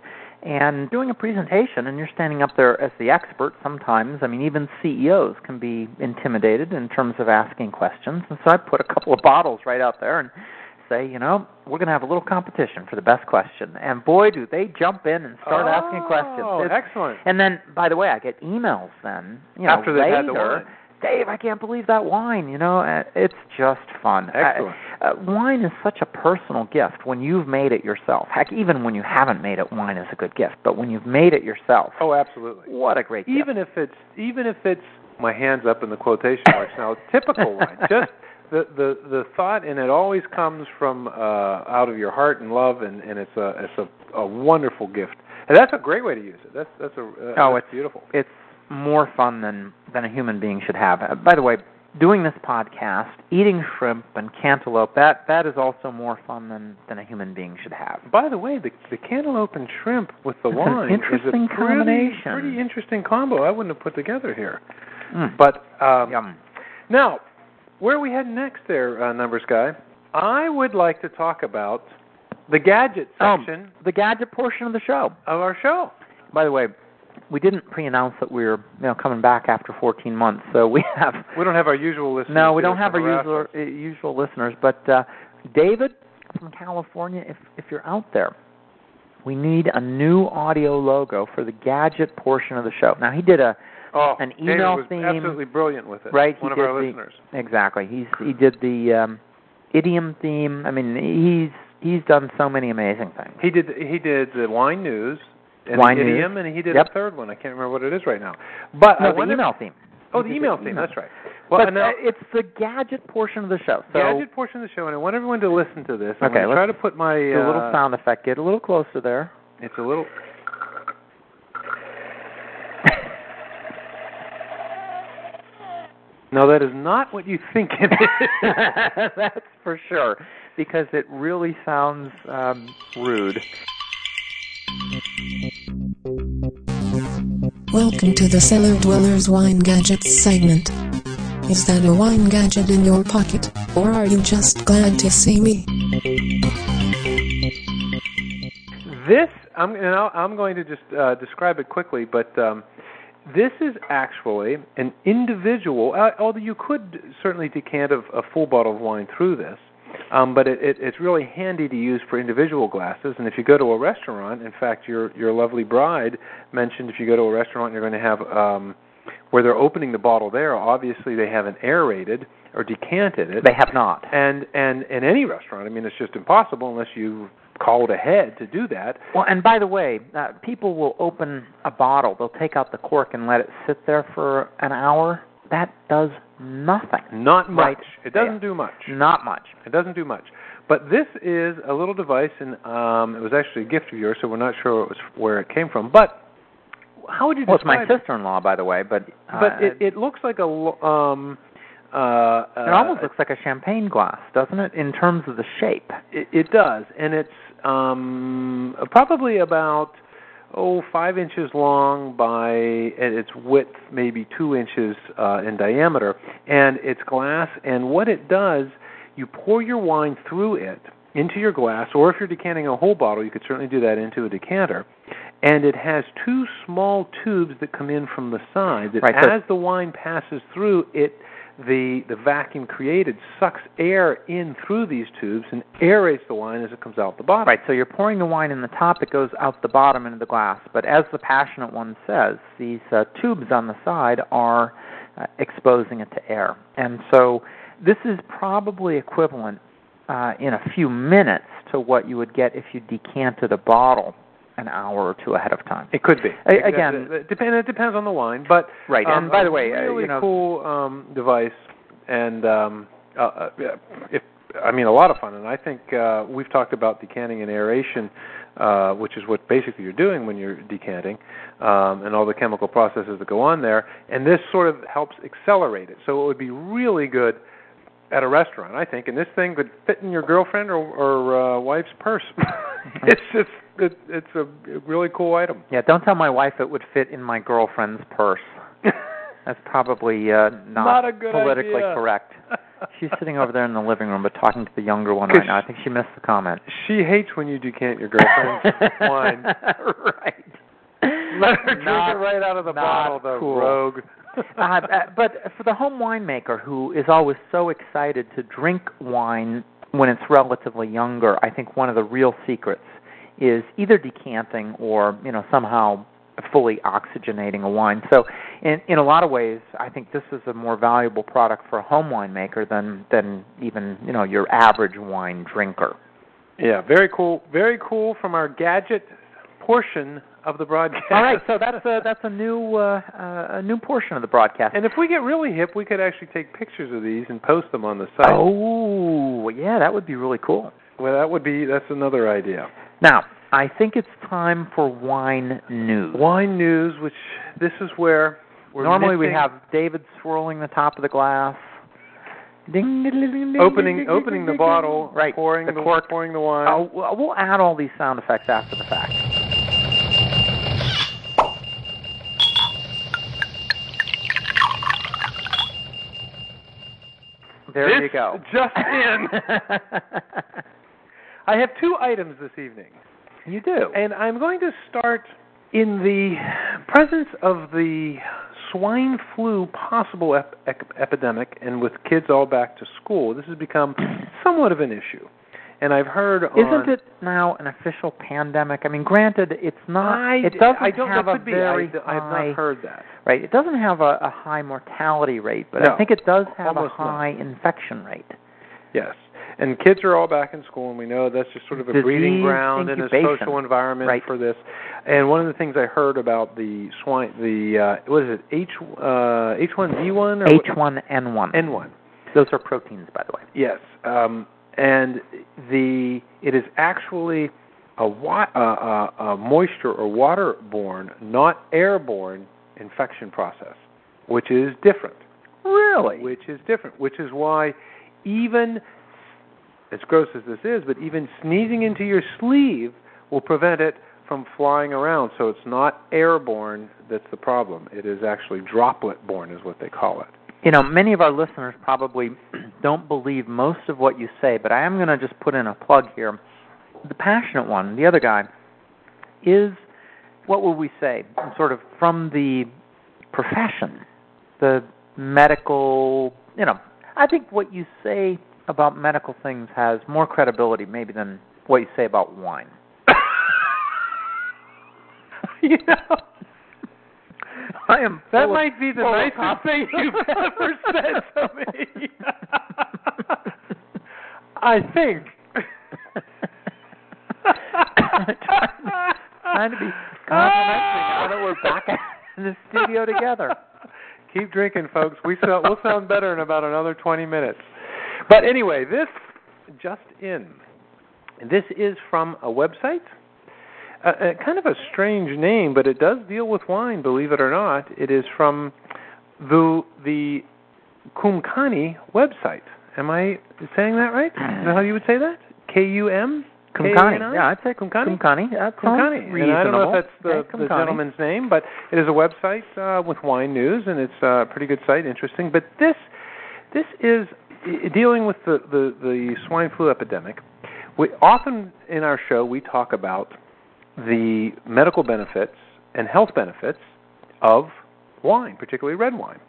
And doing a presentation and you're standing up there as the expert sometimes, I mean even CEOs can be intimidated in terms of asking questions. And so I put a couple of bottles right out there and say, you know, we're going to have a little competition for the best question. And boy, do they jump in and start asking questions. Oh, It's- excellent. and then, by the way, I get emails then, you know, After they've later. had the wine. Dave, I can't believe that wine. You know, uh, it's just fun. Excellent. Uh, uh, wine is such a personal gift when you've made it yourself. Heck, even when you haven't made it, wine is a good gift. But when you've made it yourself, Oh, absolutely. what a great gift! Even if it's even if it's my hands up in the quotation marks now, typical wine. Just the the the thought, and it always comes from uh, out of your heart and love, and and it's a it's a, a wonderful gift. And that's a great way to use it. That's that's a uh, Oh, that's beautiful. it's more fun than than a human being should have. Uh, by the way, doing this podcast, eating shrimp and cantaloupe, that that is also more fun than than a human being should have. By the way, the the cantaloupe and shrimp with the wine interesting is a pretty, combination. pretty interesting combo. I wouldn't have put together here. Mm. But um, Yum. Now, where are we heading next there, uh, Numbers Guy? I would like to talk about the gadget Oh, section the gadget portion of the show. of our show. By the way, we didn't pre-announce that we were you know coming back after 14 months, so we have We don't have our usual listeners. no, we don't have our usual us. uh, usual listeners. But uh, David from California, if if you're out there, we need a new audio logo for the gadget portion of the show. Now he did a Oh, an David email was theme. absolutely brilliant with it. Right, One of our the- listeners. exactly. He's he did the um, idiom theme. I mean, he's he's done so many amazing things. He did. He did the wine news and Wine the news. idiom, and he did Yep. a third one. I can't remember what it is right now. But No, I the wonder- email theme. Oh, the email theme. That's right. Well, but now, uh, it's the gadget portion of the show. So gadget portion of the show, and I want everyone to listen to this. I'm Okay, try to put my little uh, sound effect. Get a little closer there. It's a little. No, that is not what you think it is. That's for sure, because it really sounds um, rude. Welcome to the Cellar Dwellers Wine Gadgets segment. Is that a wine gadget in your pocket, or are you just glad to see me? This I'm and I'm going to just uh, describe it quickly, but um, this is actually an individual. Uh, although you could certainly decant a, a full bottle of wine through this, um, but it, it, it's really handy to use for individual glasses. And if you go to a restaurant, in fact, your your lovely bride mentioned if you go to a restaurant, you're going to have um, where they're opening the bottle there. Obviously, they haven't aerated or decanted it. They have not. and and in any restaurant, I mean, it's just impossible unless you called ahead to do that. Well, and by the way, uh, people will open a bottle. They'll take out the cork and let it sit there for an hour. That does nothing. Not much. Right It doesn't do much. Not much. It doesn't do much. But this is a little device, and um, it was actually a gift of yours, so we're not sure it was where it came from. But how would you Well, it's my sister-in-law, by the way, but uh, But it, it looks like a um, uh, it almost looks like a champagne glass, doesn't it? In terms of the shape. It, it does, and it's um, probably about oh five inches long by and its width maybe two inches uh, in diameter, and it's glass. And what it does, you pour your wine through it into your glass, or if you're decanting a whole bottle, you could certainly do that into a decanter. And it has two small tubes that come in from the side. That Right, as the wine passes through, it the the vacuum created sucks air in through these tubes and aerates the wine as it comes out the bottom. Right, so you're pouring the wine in the top, it goes out the bottom into the glass. But as the passionate one says, these uh, tubes on the side are uh, exposing it to air. And so this is probably equivalent uh, in a few minutes to what you would get if you decanted a bottle an hour or two ahead of time. It could be. A- again- it, depend, it depends on the wine, but Right, um, and by the a way, uh, really you know- cool um, device, and um, uh, uh, if I mean a lot of fun. And I think uh, we've talked about decanting and aeration, uh, which is what basically you're doing when you're decanting, um, and all the chemical processes that go on there. And this sort of helps accelerate it. So it would be really good at a restaurant, I think. And this thing could fit in your girlfriend or, or uh, wife's purse. it's just it, it's a really cool item. Yeah, don't tell my wife it would fit in my girlfriend's purse. That's probably uh, not, Not politically idea. correct. She's sitting over there in the living room, but talking to the younger one right now. I think she missed the comment. She hates when you decant your girlfriend's wine. right. Let her drink Not- it right out of the bottle, the cool. rogue. uh, uh, but for the home winemaker who is always so excited to drink wine when it's relatively younger, I think one of the real secrets is either decanting or you know somehow fully oxygenating a wine. So in in a lot of ways, I think this is a more valuable product for a home winemaker than than even you know your average wine drinker. Yeah, very cool. Very cool from our gadget portion of the broadcast. All right, so that's a that's a new uh, uh, a new portion of the broadcast. And if we get really hip, we could actually take pictures of these and post them on the site. Oh, yeah, that would be really cool. Well, that would be that's another idea. Now, I think it's time for wine news. Wine news, which this is where we're Normally we have David swirling the top of the glass. Ding, ding, ding, ding, opening opening the bottle, Right, pouring the the, cork. pouring the wine. Oh, well, we'll add all these sound effects after the fact. There This you go. just in. I have two items this evening, you do. and I'm going to start in the presence of the swine flu possible ep- ep- epidemic, and with kids all back to school, this has become somewhat of an issue. And I've heard Isn't it now an official pandemic? I mean, granted, it's not. I, it doesn't I don't have a could be. very I, I've not heard that. right. It doesn't have a, a high mortality rate, but No, I think it does have a almost not. high infection rate. Yes. And kids are all back in school, and we know that's just sort of a breeding Disease ground and a social environment Right. for this. And one of the things I heard about the swine, the uh, what is it, H uh, H1Z1 or H1N1. N1? Those are proteins, by the way. Yes. Um, and the it is actually a, wa- uh, uh, a moisture or waterborne, not airborne infection process, which is different. Really? which is different. Which is why even as gross as this is, but even sneezing into your sleeve will prevent it from flying around. So it's not airborne that's the problem. It is actually droplet borne is what they call it. You know, many of our listeners probably don't believe most of what you say, but I am going to just put in a plug here. The passionate one, the other guy, is what would we say? Sort of from the profession, the medical. You know, I think what you say about medical things has more credibility, maybe, than what you say about wine. you know, I am. that full of- might be the nicest thing you've ever said to me. I think. Trying to be complimentary now that we're back in the studio together. Keep drinking, folks. We we'll sound better in about another 20 minutes. But anyway, this just in. This is from a website. Uh, uh, kind of a strange name, but it does deal with wine, believe it or not. It is from the the Kumkani website. Am I saying that right? Is that how you would say that? K U M? Kumkani. K-A-N-I? Yeah, I'd say Kumkani? Kumkani. Sounds Kumkani. reasonable. And I don't know if that's the, Okay, the gentleman's name, but it is a website uh, with wine news, and it's uh, a pretty good site, interesting. But this this is dealing with the, the, the swine flu epidemic. We often in our show we talk about the medical benefits and health benefits of wine, particularly red wine.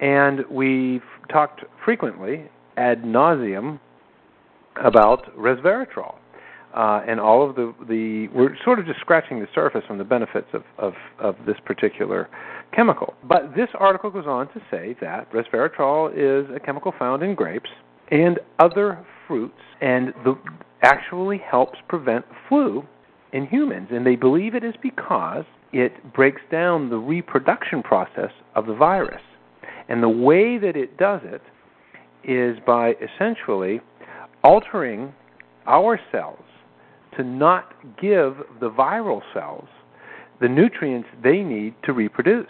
And we've talked frequently ad nauseum about resveratrol uh, and all of the, the we're sort of just scratching the surface on the benefits of, of, of this particular chemical. But this article goes on to say that resveratrol is a chemical found in grapes and other fruits and the, actually helps prevent flu in humans. And they believe it is because it breaks down the reproduction process of the virus. And the way that it does it is by essentially altering our cells to not give the viral cells the nutrients they need to reproduce.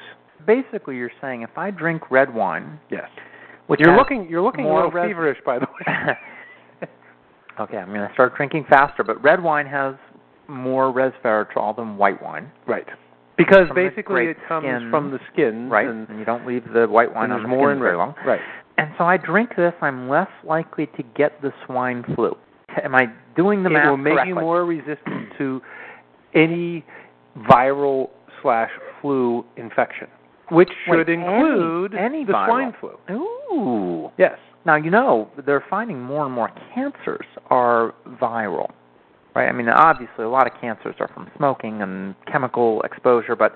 Basically, you're saying if I drink red wine, Yes. which you're looking you're looking a more res- feverish by the way. okay, I'm going to start drinking faster, but red wine has more resveratrol than white wine. right. Because basically it comes skin, from the skin Right, and and you don't leave the white wine on the more skin in very long. Right. and so I drink this, I'm less likely to get the swine flu. Am I doing the it math will make correctly? you more resistant to any viral slash flu infection, which Wait, should any- include any the viral? swine flu. Ooh. Yes. Now you know they're finding more and more cancers are viral, right? I mean, obviously a lot of cancers are from smoking and chemical exposure, but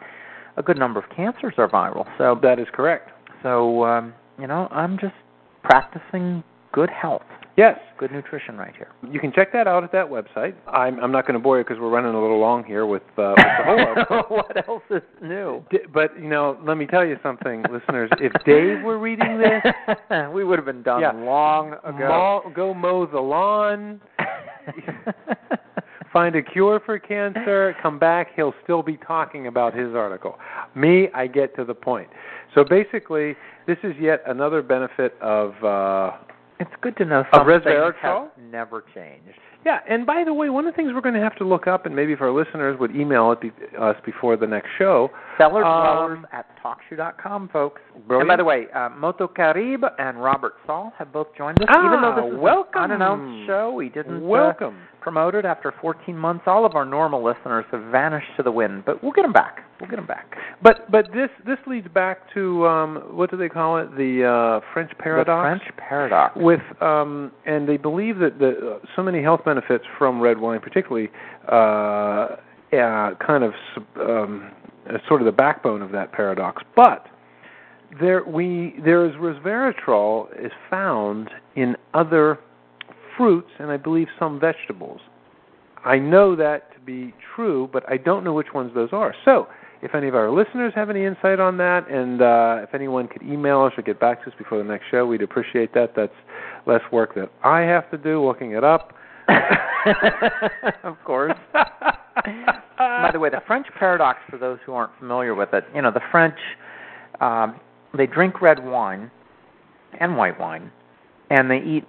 a good number of cancers are viral. So That is correct. so um, you know, I'm just practicing good health, Yes. good nutrition right here. You can check that out at that website. I'm, I'm not going to bore you because we're running a little long here with, uh, with the whole what else is new? D- But you know, let me tell you something, listeners. If Dave were reading this, we would have been done Yeah. long ago. go mow the lawn, find a cure for cancer, come back, he'll still be talking about his article. Me, I get to the point. So basically, this is yet another benefit of uh it's good to know some things have never changed. yeah, and by the way, one of the things we're going to have to look up, and maybe if our listeners would email it be, us before the next show. Cellar Um, at TalkShoe.com, folks. Brilliant. And by the way, uh, Moto Carib and Robert Saul have both joined us. Ah, Even though this is welcome. an unannounced show, we didn't uh, Welcome. Promote it after 14 months. All of our normal listeners have vanished to the wind, but we'll get them back. We'll get them back. But but this this leads back to um what do they call it? The uh French paradox. The French paradox. with um and they believe that the uh, so many health benefits from red wine particularly uh, uh kind of um uh, sort of the backbone of that paradox but there we there is resveratrol is found in other fruits and I believe some vegetables I know that to be true but I don't know which ones those are so if any of our listeners have any insight on that, and uh, if anyone could email us or get back to us before the next show, we'd appreciate that. That's less work that I have to do looking it up. of course. By the way, the French paradox, for those who aren't familiar with it, you know, the French, um, they drink red wine and white wine, and they eat,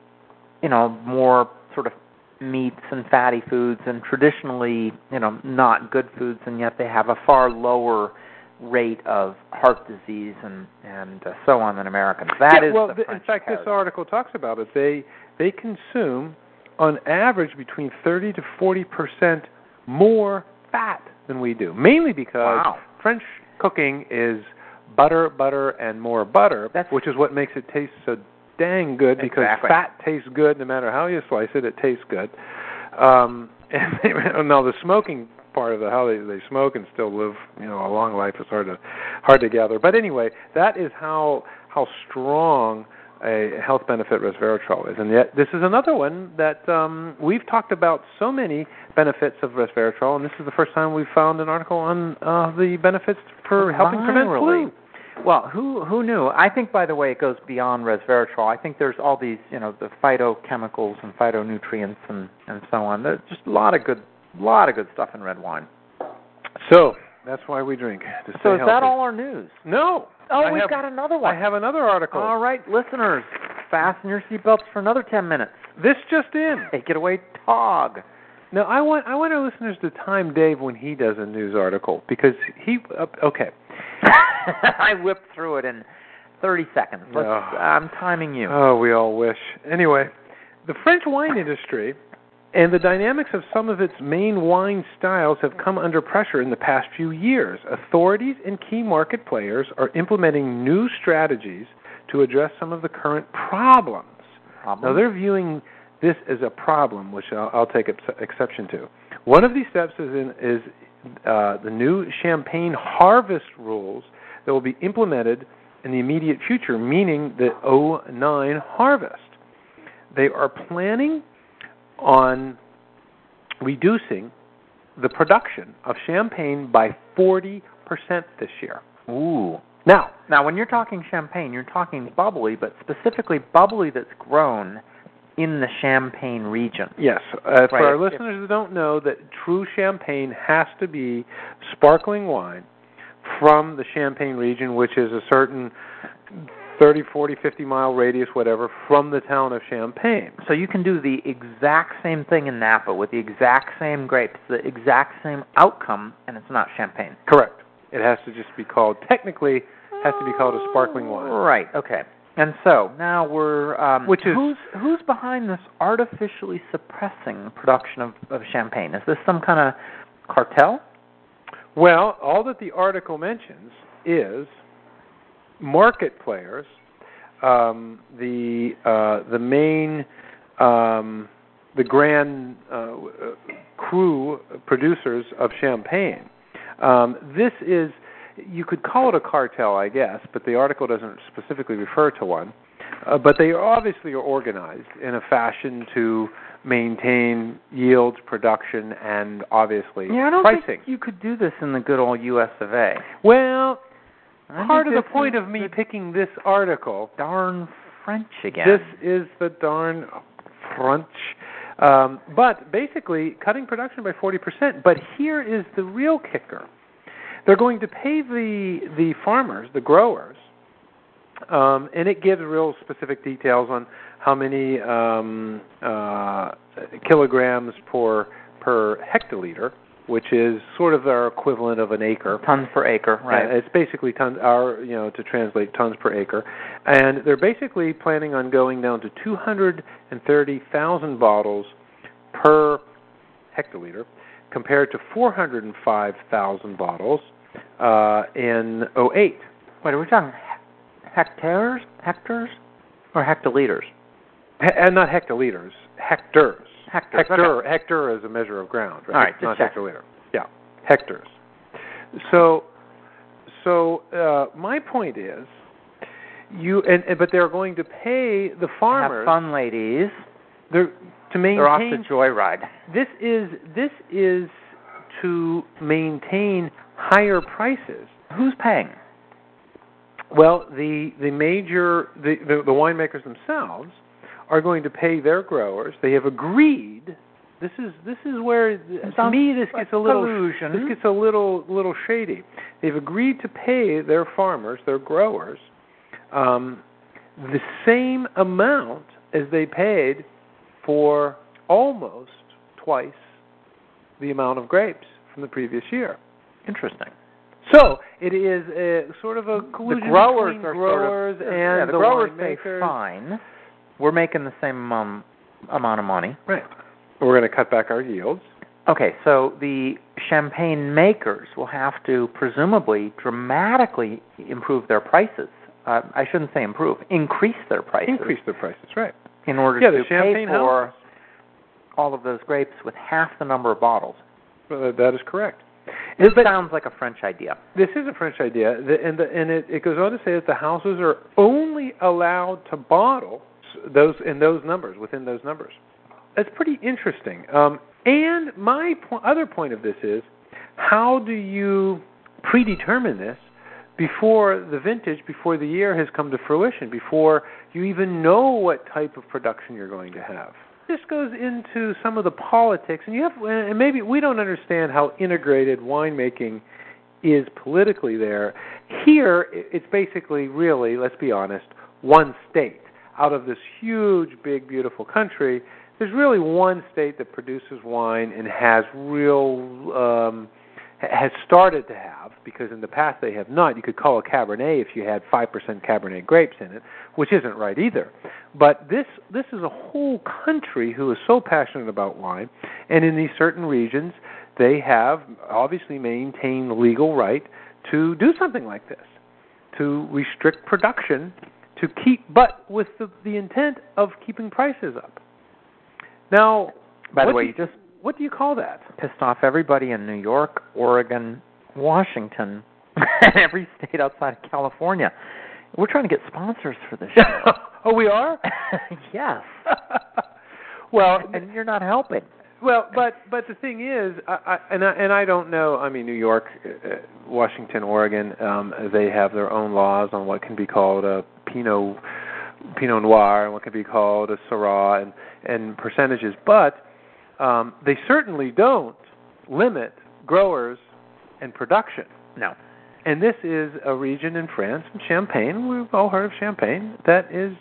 you know, more sort of meats and fatty foods and traditionally, you know, not good foods, and yet they have a far lower rate of heart disease and and uh, so on than Americans. That yeah, is well, th- in fact, this article talks about it. They they consume, on average, between 30 to 40 percent more fat than we do, mainly because Wow. French cooking is butter, butter, and more butter, That's- which is what makes it taste so dang good. Because Exactly. fat tastes good, no matter how you slice it, it tastes good. Um, and now the smoking part of the how they they smoke and still live you know a long life is hard to hard to gather. But anyway, that is how how strong a health benefit resveratrol is, and yet this is another one that um, we've talked about so many benefits of resveratrol, and this is the first time we've found an article on uh, the benefits for helping prevent flu. Well, who who knew? I think, by the way, it goes beyond resveratrol. I think there's all these, you know, the phytochemicals and phytonutrients and and so on. There's just a lot of good, lot of good stuff in red wine. So that's why we drink. To stay So is healthy. that all our news? No. Oh, I we've have- got another one. I have another article. All right, listeners, fasten your seatbelts for another ten minutes. This just in. Take it away, Tog. Now I want I want our listeners to time Dave when he does a news article because he uh, okay. I whipped through it in 30 seconds. Let's, Oh. I'm timing you. Oh, we all wish. Anyway, the French wine industry and the dynamics of some of its main wine styles have come under pressure in the past few years. Authorities and key market players are implementing new strategies to address some of the current problems. Problem? Now they're viewing this as a problem, which I'll, I'll take ex- exception to. One of these steps is in is uh, the new champagne harvest rules that will be implemented in the immediate future, meaning the 09 harvest. They are planning on reducing the production of champagne by 40% this year. Ooh. Now, Now, when you're talking champagne, you're talking bubbly, but specifically bubbly that's grown in the Champagne region. Yes, uh, for our listeners who don't know, that true champagne has to be sparkling wine from the Champagne region, which is a certain 30, 40, 50 mile radius, whatever, from the town of Champagne. So you can do the exact same thing in Napa with the exact same grapes, the exact same outcome, and it's not champagne. Correct. It has to just be called, technically, has to be called a sparkling wine. Right. Okay. And so now we're um, Which is- who's who's behind this artificially suppressing production of, of champagne? Is this some kind of cartel? Well, all that the article mentions is market players, um, the uh, the main, um, the grand uh, cru producers of champagne. Um, this is, you could call it a cartel, I guess, but the article doesn't specifically refer to one. Uh, but they obviously are organized in a fashion to maintain yields, production, and obviously Yeah, I don't pricing. think you could do this in the good old U.S. of A. Well, I part of the point of me the picking this article, darn French again. this is the darn French. Um, but basically, cutting production by 40%. But here is the real kicker: they're going to pay the the farmers, the growers, um, and it gives real specific details on how many um, uh, kilograms per per hectoliter, which is sort of our equivalent of an acre. tons per acre, right? Uh, it's basically tons, our, you know, to translate tons per acre, and they're basically planning on going down to 230,000 bottles per hectoliter, compared to 405,000 bottles uh, in 08. Wait, are we talking hectares, hectares, or hectoliters? He- and not hectoliters, hectares. Hectares. Hectare, okay. hectare is a measure of ground, right? All right, not check. hectoliter. Yeah, hectares. So, so uh, my point is, you and, and but they're going to pay the farmers. Have fun, ladies. They're to maintain. They're off the joyride. this is this is to maintain higher prices. Who's paying? Well, the the major the, the the winemakers themselves are going to pay their growers. They have agreed. This is this is where to me this gets a little collusion. this gets a little little shady. They've agreed to pay their farmers, their growers, um, the same amount as they paid for almost twice the amount of grapes from the previous year. Interesting. So it is a, sort of a collusion the growers between are growers sort of, and yeah, the, the growers say fine. We're making the same um, amount of money. Right. We're going to cut back our yields. Okay, so the champagne makers will have to presumably dramatically improve their prices. Uh, I shouldn't say improve, increase their prices Increase their prices, right? In order Yeah, to pay for all of those grapes with half the number of bottles. Uh, that is correct. This But- sounds like a French idea. This is a French idea, the, and the, and it, it goes on to say that the houses are only allowed to bottle those in those numbers within those numbers. That's pretty interesting. Um, and my po- other point of this is, how do you predetermine this before the vintage, before the year has come to fruition, before you even know what type of production you're going to have? This goes into some of the politics, and you have, and maybe we don't understand how integrated winemaking is politically there. Here, it's basically really, let's be honest, one state. Out of this huge, big, beautiful country, there's really one state that produces wine and has real, um, has started to have, because in the past they have not. You could call a Cabernet if you had 5% Cabernet grapes in it, which isn't right either. But this this is a whole country who is so passionate about wine, and in these certain regions, they have obviously maintained the legal right to do something like this, to restrict production, to keep, but with the, the intent of keeping prices up. Now, By the way, you just what do you call that? pissed off everybody in New York, Oregon, Washington, and every state outside of California. We're trying to get sponsors for this show. oh, we are. yes. well, and you're not helping. Well, but but the thing is, I, I, and I, and I don't know. I mean, New York, uh, Washington, Oregon, um, they have their own laws on what can be called a Pinot Pinot Noir and what can be called a Syrah and and percentages. But um, they certainly don't limit growers and production. No. And this is a region in France, Champagne. We've all heard of Champagne that is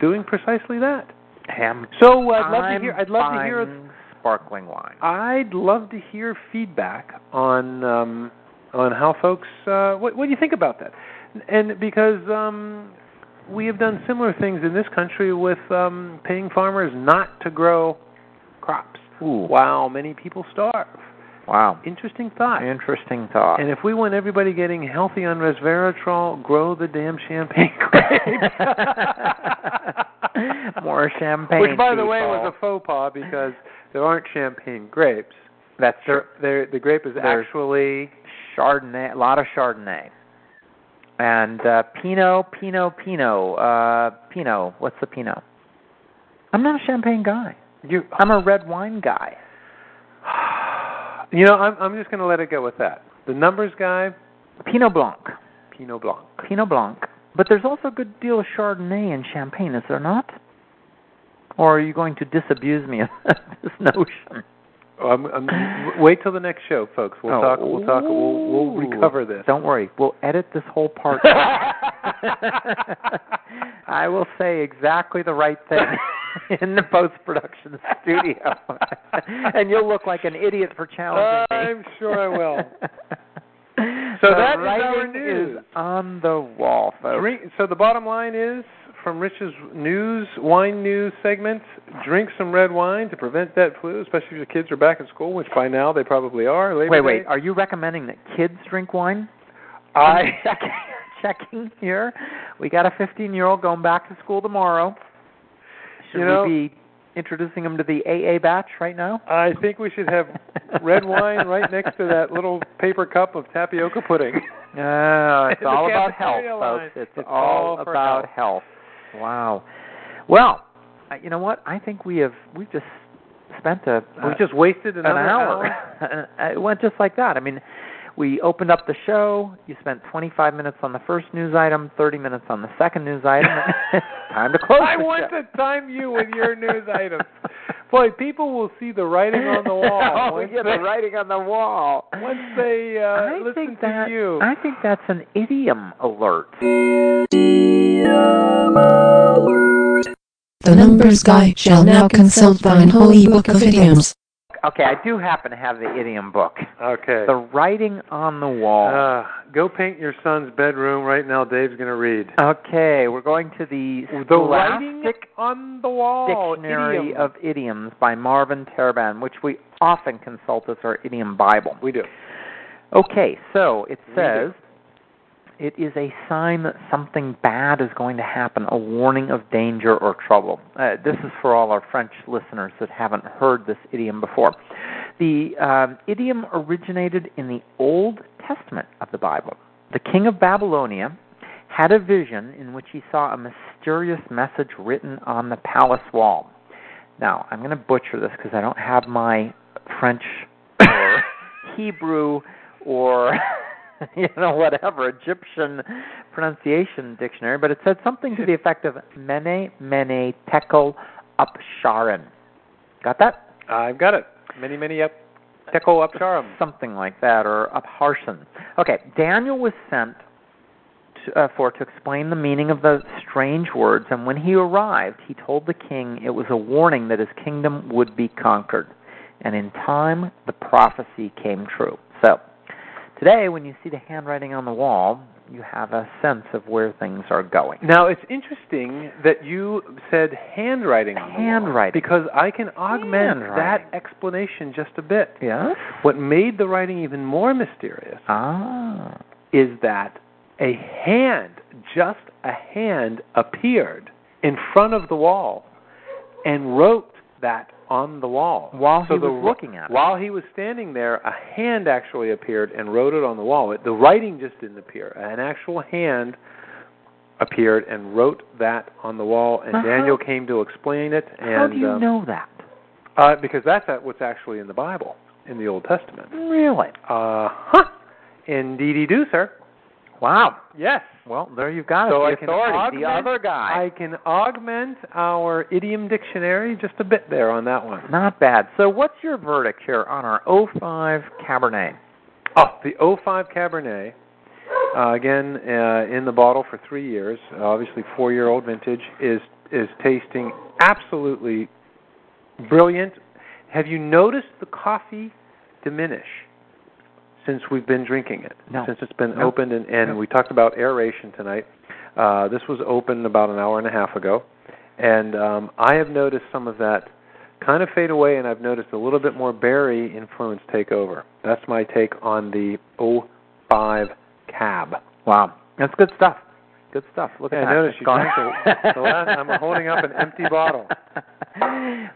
doing precisely that. Ham. So uh, I'd love I'm to hear. I'd love to hear. sparkling wine. I'd love to hear feedback on um, on how folks. Uh, what, what do you think about that? And because um, we have done similar things in this country with um, paying farmers not to grow crops Ooh. while many people starve. Wow. Interesting thought. Interesting thought. And if we want everybody getting healthy on resveratrol, grow the damn champagne grapes. More champagne. Which, by the way, was a faux pas because there aren't champagne grapes. That's they're, the grape is There's- actually Chardonnay, a lot of Chardonnay. And uh, Pinot, Pinot, Pinot, uh, Pinot. What's the Pinot? I'm not a champagne guy. You. I'm a red wine guy. You know, I'm I'm just going to let it go with that. The numbers guy, Pinot Blanc. Pinot Blanc. Pinot Blanc. But there's also a good deal of Chardonnay and champagne, is there not? Or are you going to disabuse me of this notion? Oh, I'm, I'm, wait till the next show, folks. We'll Oh, talk. We'll talk. We'll, we'll recover this. Don't worry. We'll edit this whole part. I will say exactly the right thing in the post production studio. and you'll look like an idiot for challenging me. I'm sure I will. So The that is our news. is on the wall, folks. So the bottom line is from Rich's news wine news segment: drink some red wine to prevent that flu, especially if your kids are back in school, which by now they probably are. Labor Wait, Day. wait. Are you recommending that kids drink wine? I checking, here. We got a 15 year old going back to school tomorrow. Should You know- we be introducing him to the AA batch right now? I think we should have red wine right next to that little paper cup of tapioca pudding. No, it's all about health, folks. It's, It's all, all about health. Wow. Well, uh, you know what? I think we have we've just spent a we uh, just wasted an another hour. it went just like that. I mean, we opened up the show. You spent 25 minutes on the first news item, 30 minutes on the second news item. it's time to close. I the want show. to time you with your news items. Boy, people will see the writing on the wall. oh, once yeah, they, the writing on the wall. Once they uh, I listen think to you. I think that's an idiom alert. The numbers guy shall now consult thine holy book of idioms. Okay, I do happen to have the idiom book. Okay. The writing on the wall. Uh, go paint your son's bedroom right now. Dave's going to read. okay, we're going to the The writing on the wall. Dictionary idiom. of Idioms by Marvin Terban, which we often consult as our idiom Bible. We do. Okay, so it says it is a sign that something bad is going to happen, a warning of danger or trouble. Uh, this is for all our French listeners that haven't heard this idiom before. The um, idiom originated in the Old Testament of the Bible. The king of Babylonia had a vision in which he saw a mysterious message written on the palace wall. Now, I'm going to butcher this because I don't have my French or Hebrew or you know whatever Egyptian pronunciation dictionary, but it said something to the effect of mene mene tekel upsharon. Got that? I've got it. Many, many up. Tekel upcharum. Something like that, or upharshan. Okay, Daniel was sent to, uh, for to explain the meaning of the strange words, and when he arrived, he told the king it was a warning that his kingdom would be conquered. And in time, the prophecy came true. So, today, when you see the handwriting on the wall, you have a sense of where things are going. Now it's interesting that you said handwriting on the wall, Handwriting. because I can augment that explanation just a bit. Yes? What made the writing even more mysterious Ah. is that a hand, just a hand, appeared in front of the wall and wrote that on the wall. While So he the, was looking at it. While he was standing there, a hand actually appeared and wrote it on the wall. It, the writing just didn't appear. An actual hand appeared and wrote that on the wall, and how- Daniel came to explain it. And How do you um, know that? Uh, because that's at- what's actually in the Bible, in the Old Testament. Really? Uh huh. Indeedy do, sir. Wow. Yes. Well, there you've got So it. I The can authority, augment, the other guy. I can augment our idiom dictionary just a bit there on that one. Not bad. So, what's your verdict here on our 05 Cabernet? Oh, the 05 Cabernet. Uh, again, uh, in the bottle for three years. Obviously, four-year-old vintage is is tasting absolutely brilliant. Have you noticed the coffee diminish since we've been drinking it? No. Since it's been No. opened, and, and No. we talked about aeration tonight. Uh, this was opened about an hour and a half ago, and um, I have noticed some of that kind of fade away, and I've noticed a little bit more berry influence take over. That's my take on the 05 cab. Wow, that's good stuff. Good stuff. Look Yeah, at I that. noticed It's you gone. drank the- the last- I'm holding up an empty bottle.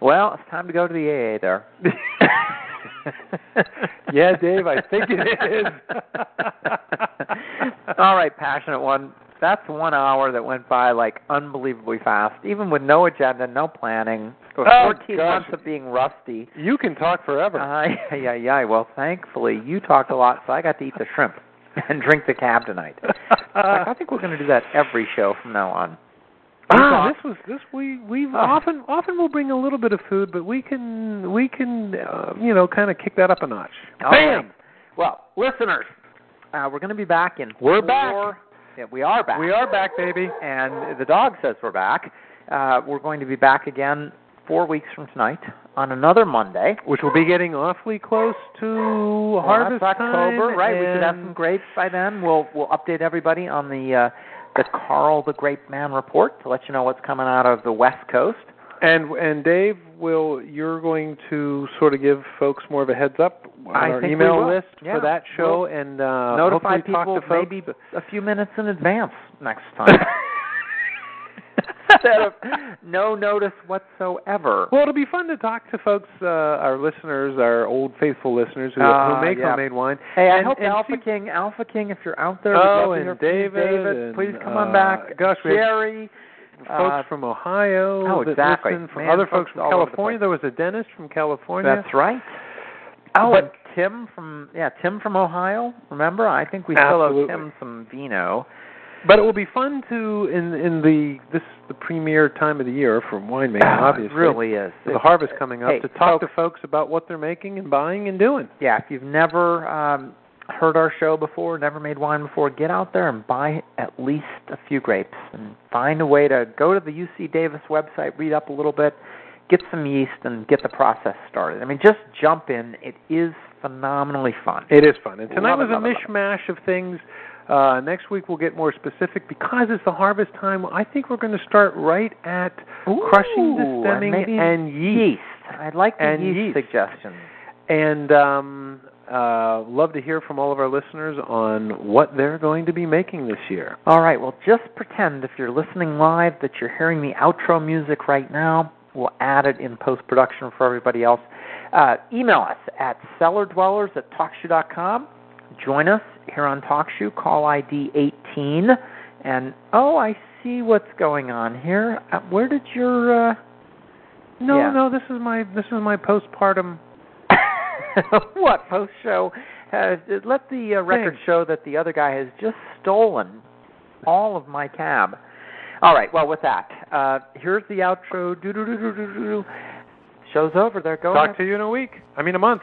Well, it's time to go to the AA there. yeah, Dave, I think it is. All right, passionate one. That's one hour that went by like unbelievably fast, even with no agenda, no planning. Oh, 14 gosh. months of being rusty. You can talk forever. Uh, ay, yeah, ay, ay. Well, thankfully, you talked a lot, so I got to eat the shrimp and drink the cab tonight. I think we're going to do that every show from now on. Ah, this was this we we Oh. often often we'll bring a little bit of food, but we can we can uh, you know kind of kick that up a notch. Bam! right. Well, listeners, uh, we're going to be back in. We're four- back. Yeah, we are back. We are back, baby. and the dog says we're back. Uh, we're going to be back again four weeks from tonight on another Monday. Which will be getting awfully close to harvest Well, that's October, time, right? We should have some grapes by then. We'll we'll update everybody on the uh, the Carl the Grape Man report to let you know what's coming out of the West Coast. And and Dave, will you're going to sort of give folks more of a heads up on I our email list Yeah. for that show and uh, Notify people maybe a few minutes in advance next time. Instead of no notice whatsoever. Well, it'll be fun to talk to folks, uh, our listeners, our old faithful listeners who, Uh, who make yeah. homemade wine. Hey, I And- hope and Alpha see- King, Alpha King, if you're out there, Oh, and David, David, and, please come uh, on back. gosh, we have Jerry, folks uh, from Ohio. oh, exactly. from Man, other folks folks from over the California. There was a dentist from California. That's right. Oh, But- and Tim from yeah, Tim from Ohio. Remember, I think we still owe Tim some vino. But it will be fun to in in the this the premier time of the year for winemaking, obviously. Ah, it really is. With the harvest coming up Hey, to talk folks- to folks about what they're making and buying and doing. Yeah, if you've never um, heard our show before, never made wine before, get out there and buy at least a few grapes and find a way to go to the UC Davis website, read up a little bit, get some yeast, and get the process started. I mean, just jump in. It is phenomenally fun. It is fun. And tonight Love it, was a it, mishmash of things. Uh, next week we'll get more specific because it's the harvest time. I think we're going to start right at crushing, Ooh, destemming, and, and yeast. I'd like the And yeast, yeast. suggestions. And um, uh, love to hear from all of our listeners on what they're going to be making this year. All right, well, just pretend if you're listening live that you're hearing the outro music right now. We'll add it in post production for everybody else. Uh, email us at cellardwellers at talkshoe.com. Join us here on TalkShoe. Call ID 18. And, oh, I see what's going on here. Uh, where did your. Uh... No, Yeah. no, this is my this is my postpartum. what post show? Uh, let the uh, record Thanks. show that the other guy has just stolen all of my cab. All right. Well, with that, uh, here's the outro. Show's over. There. Go Talk to you in a week. I mean a month.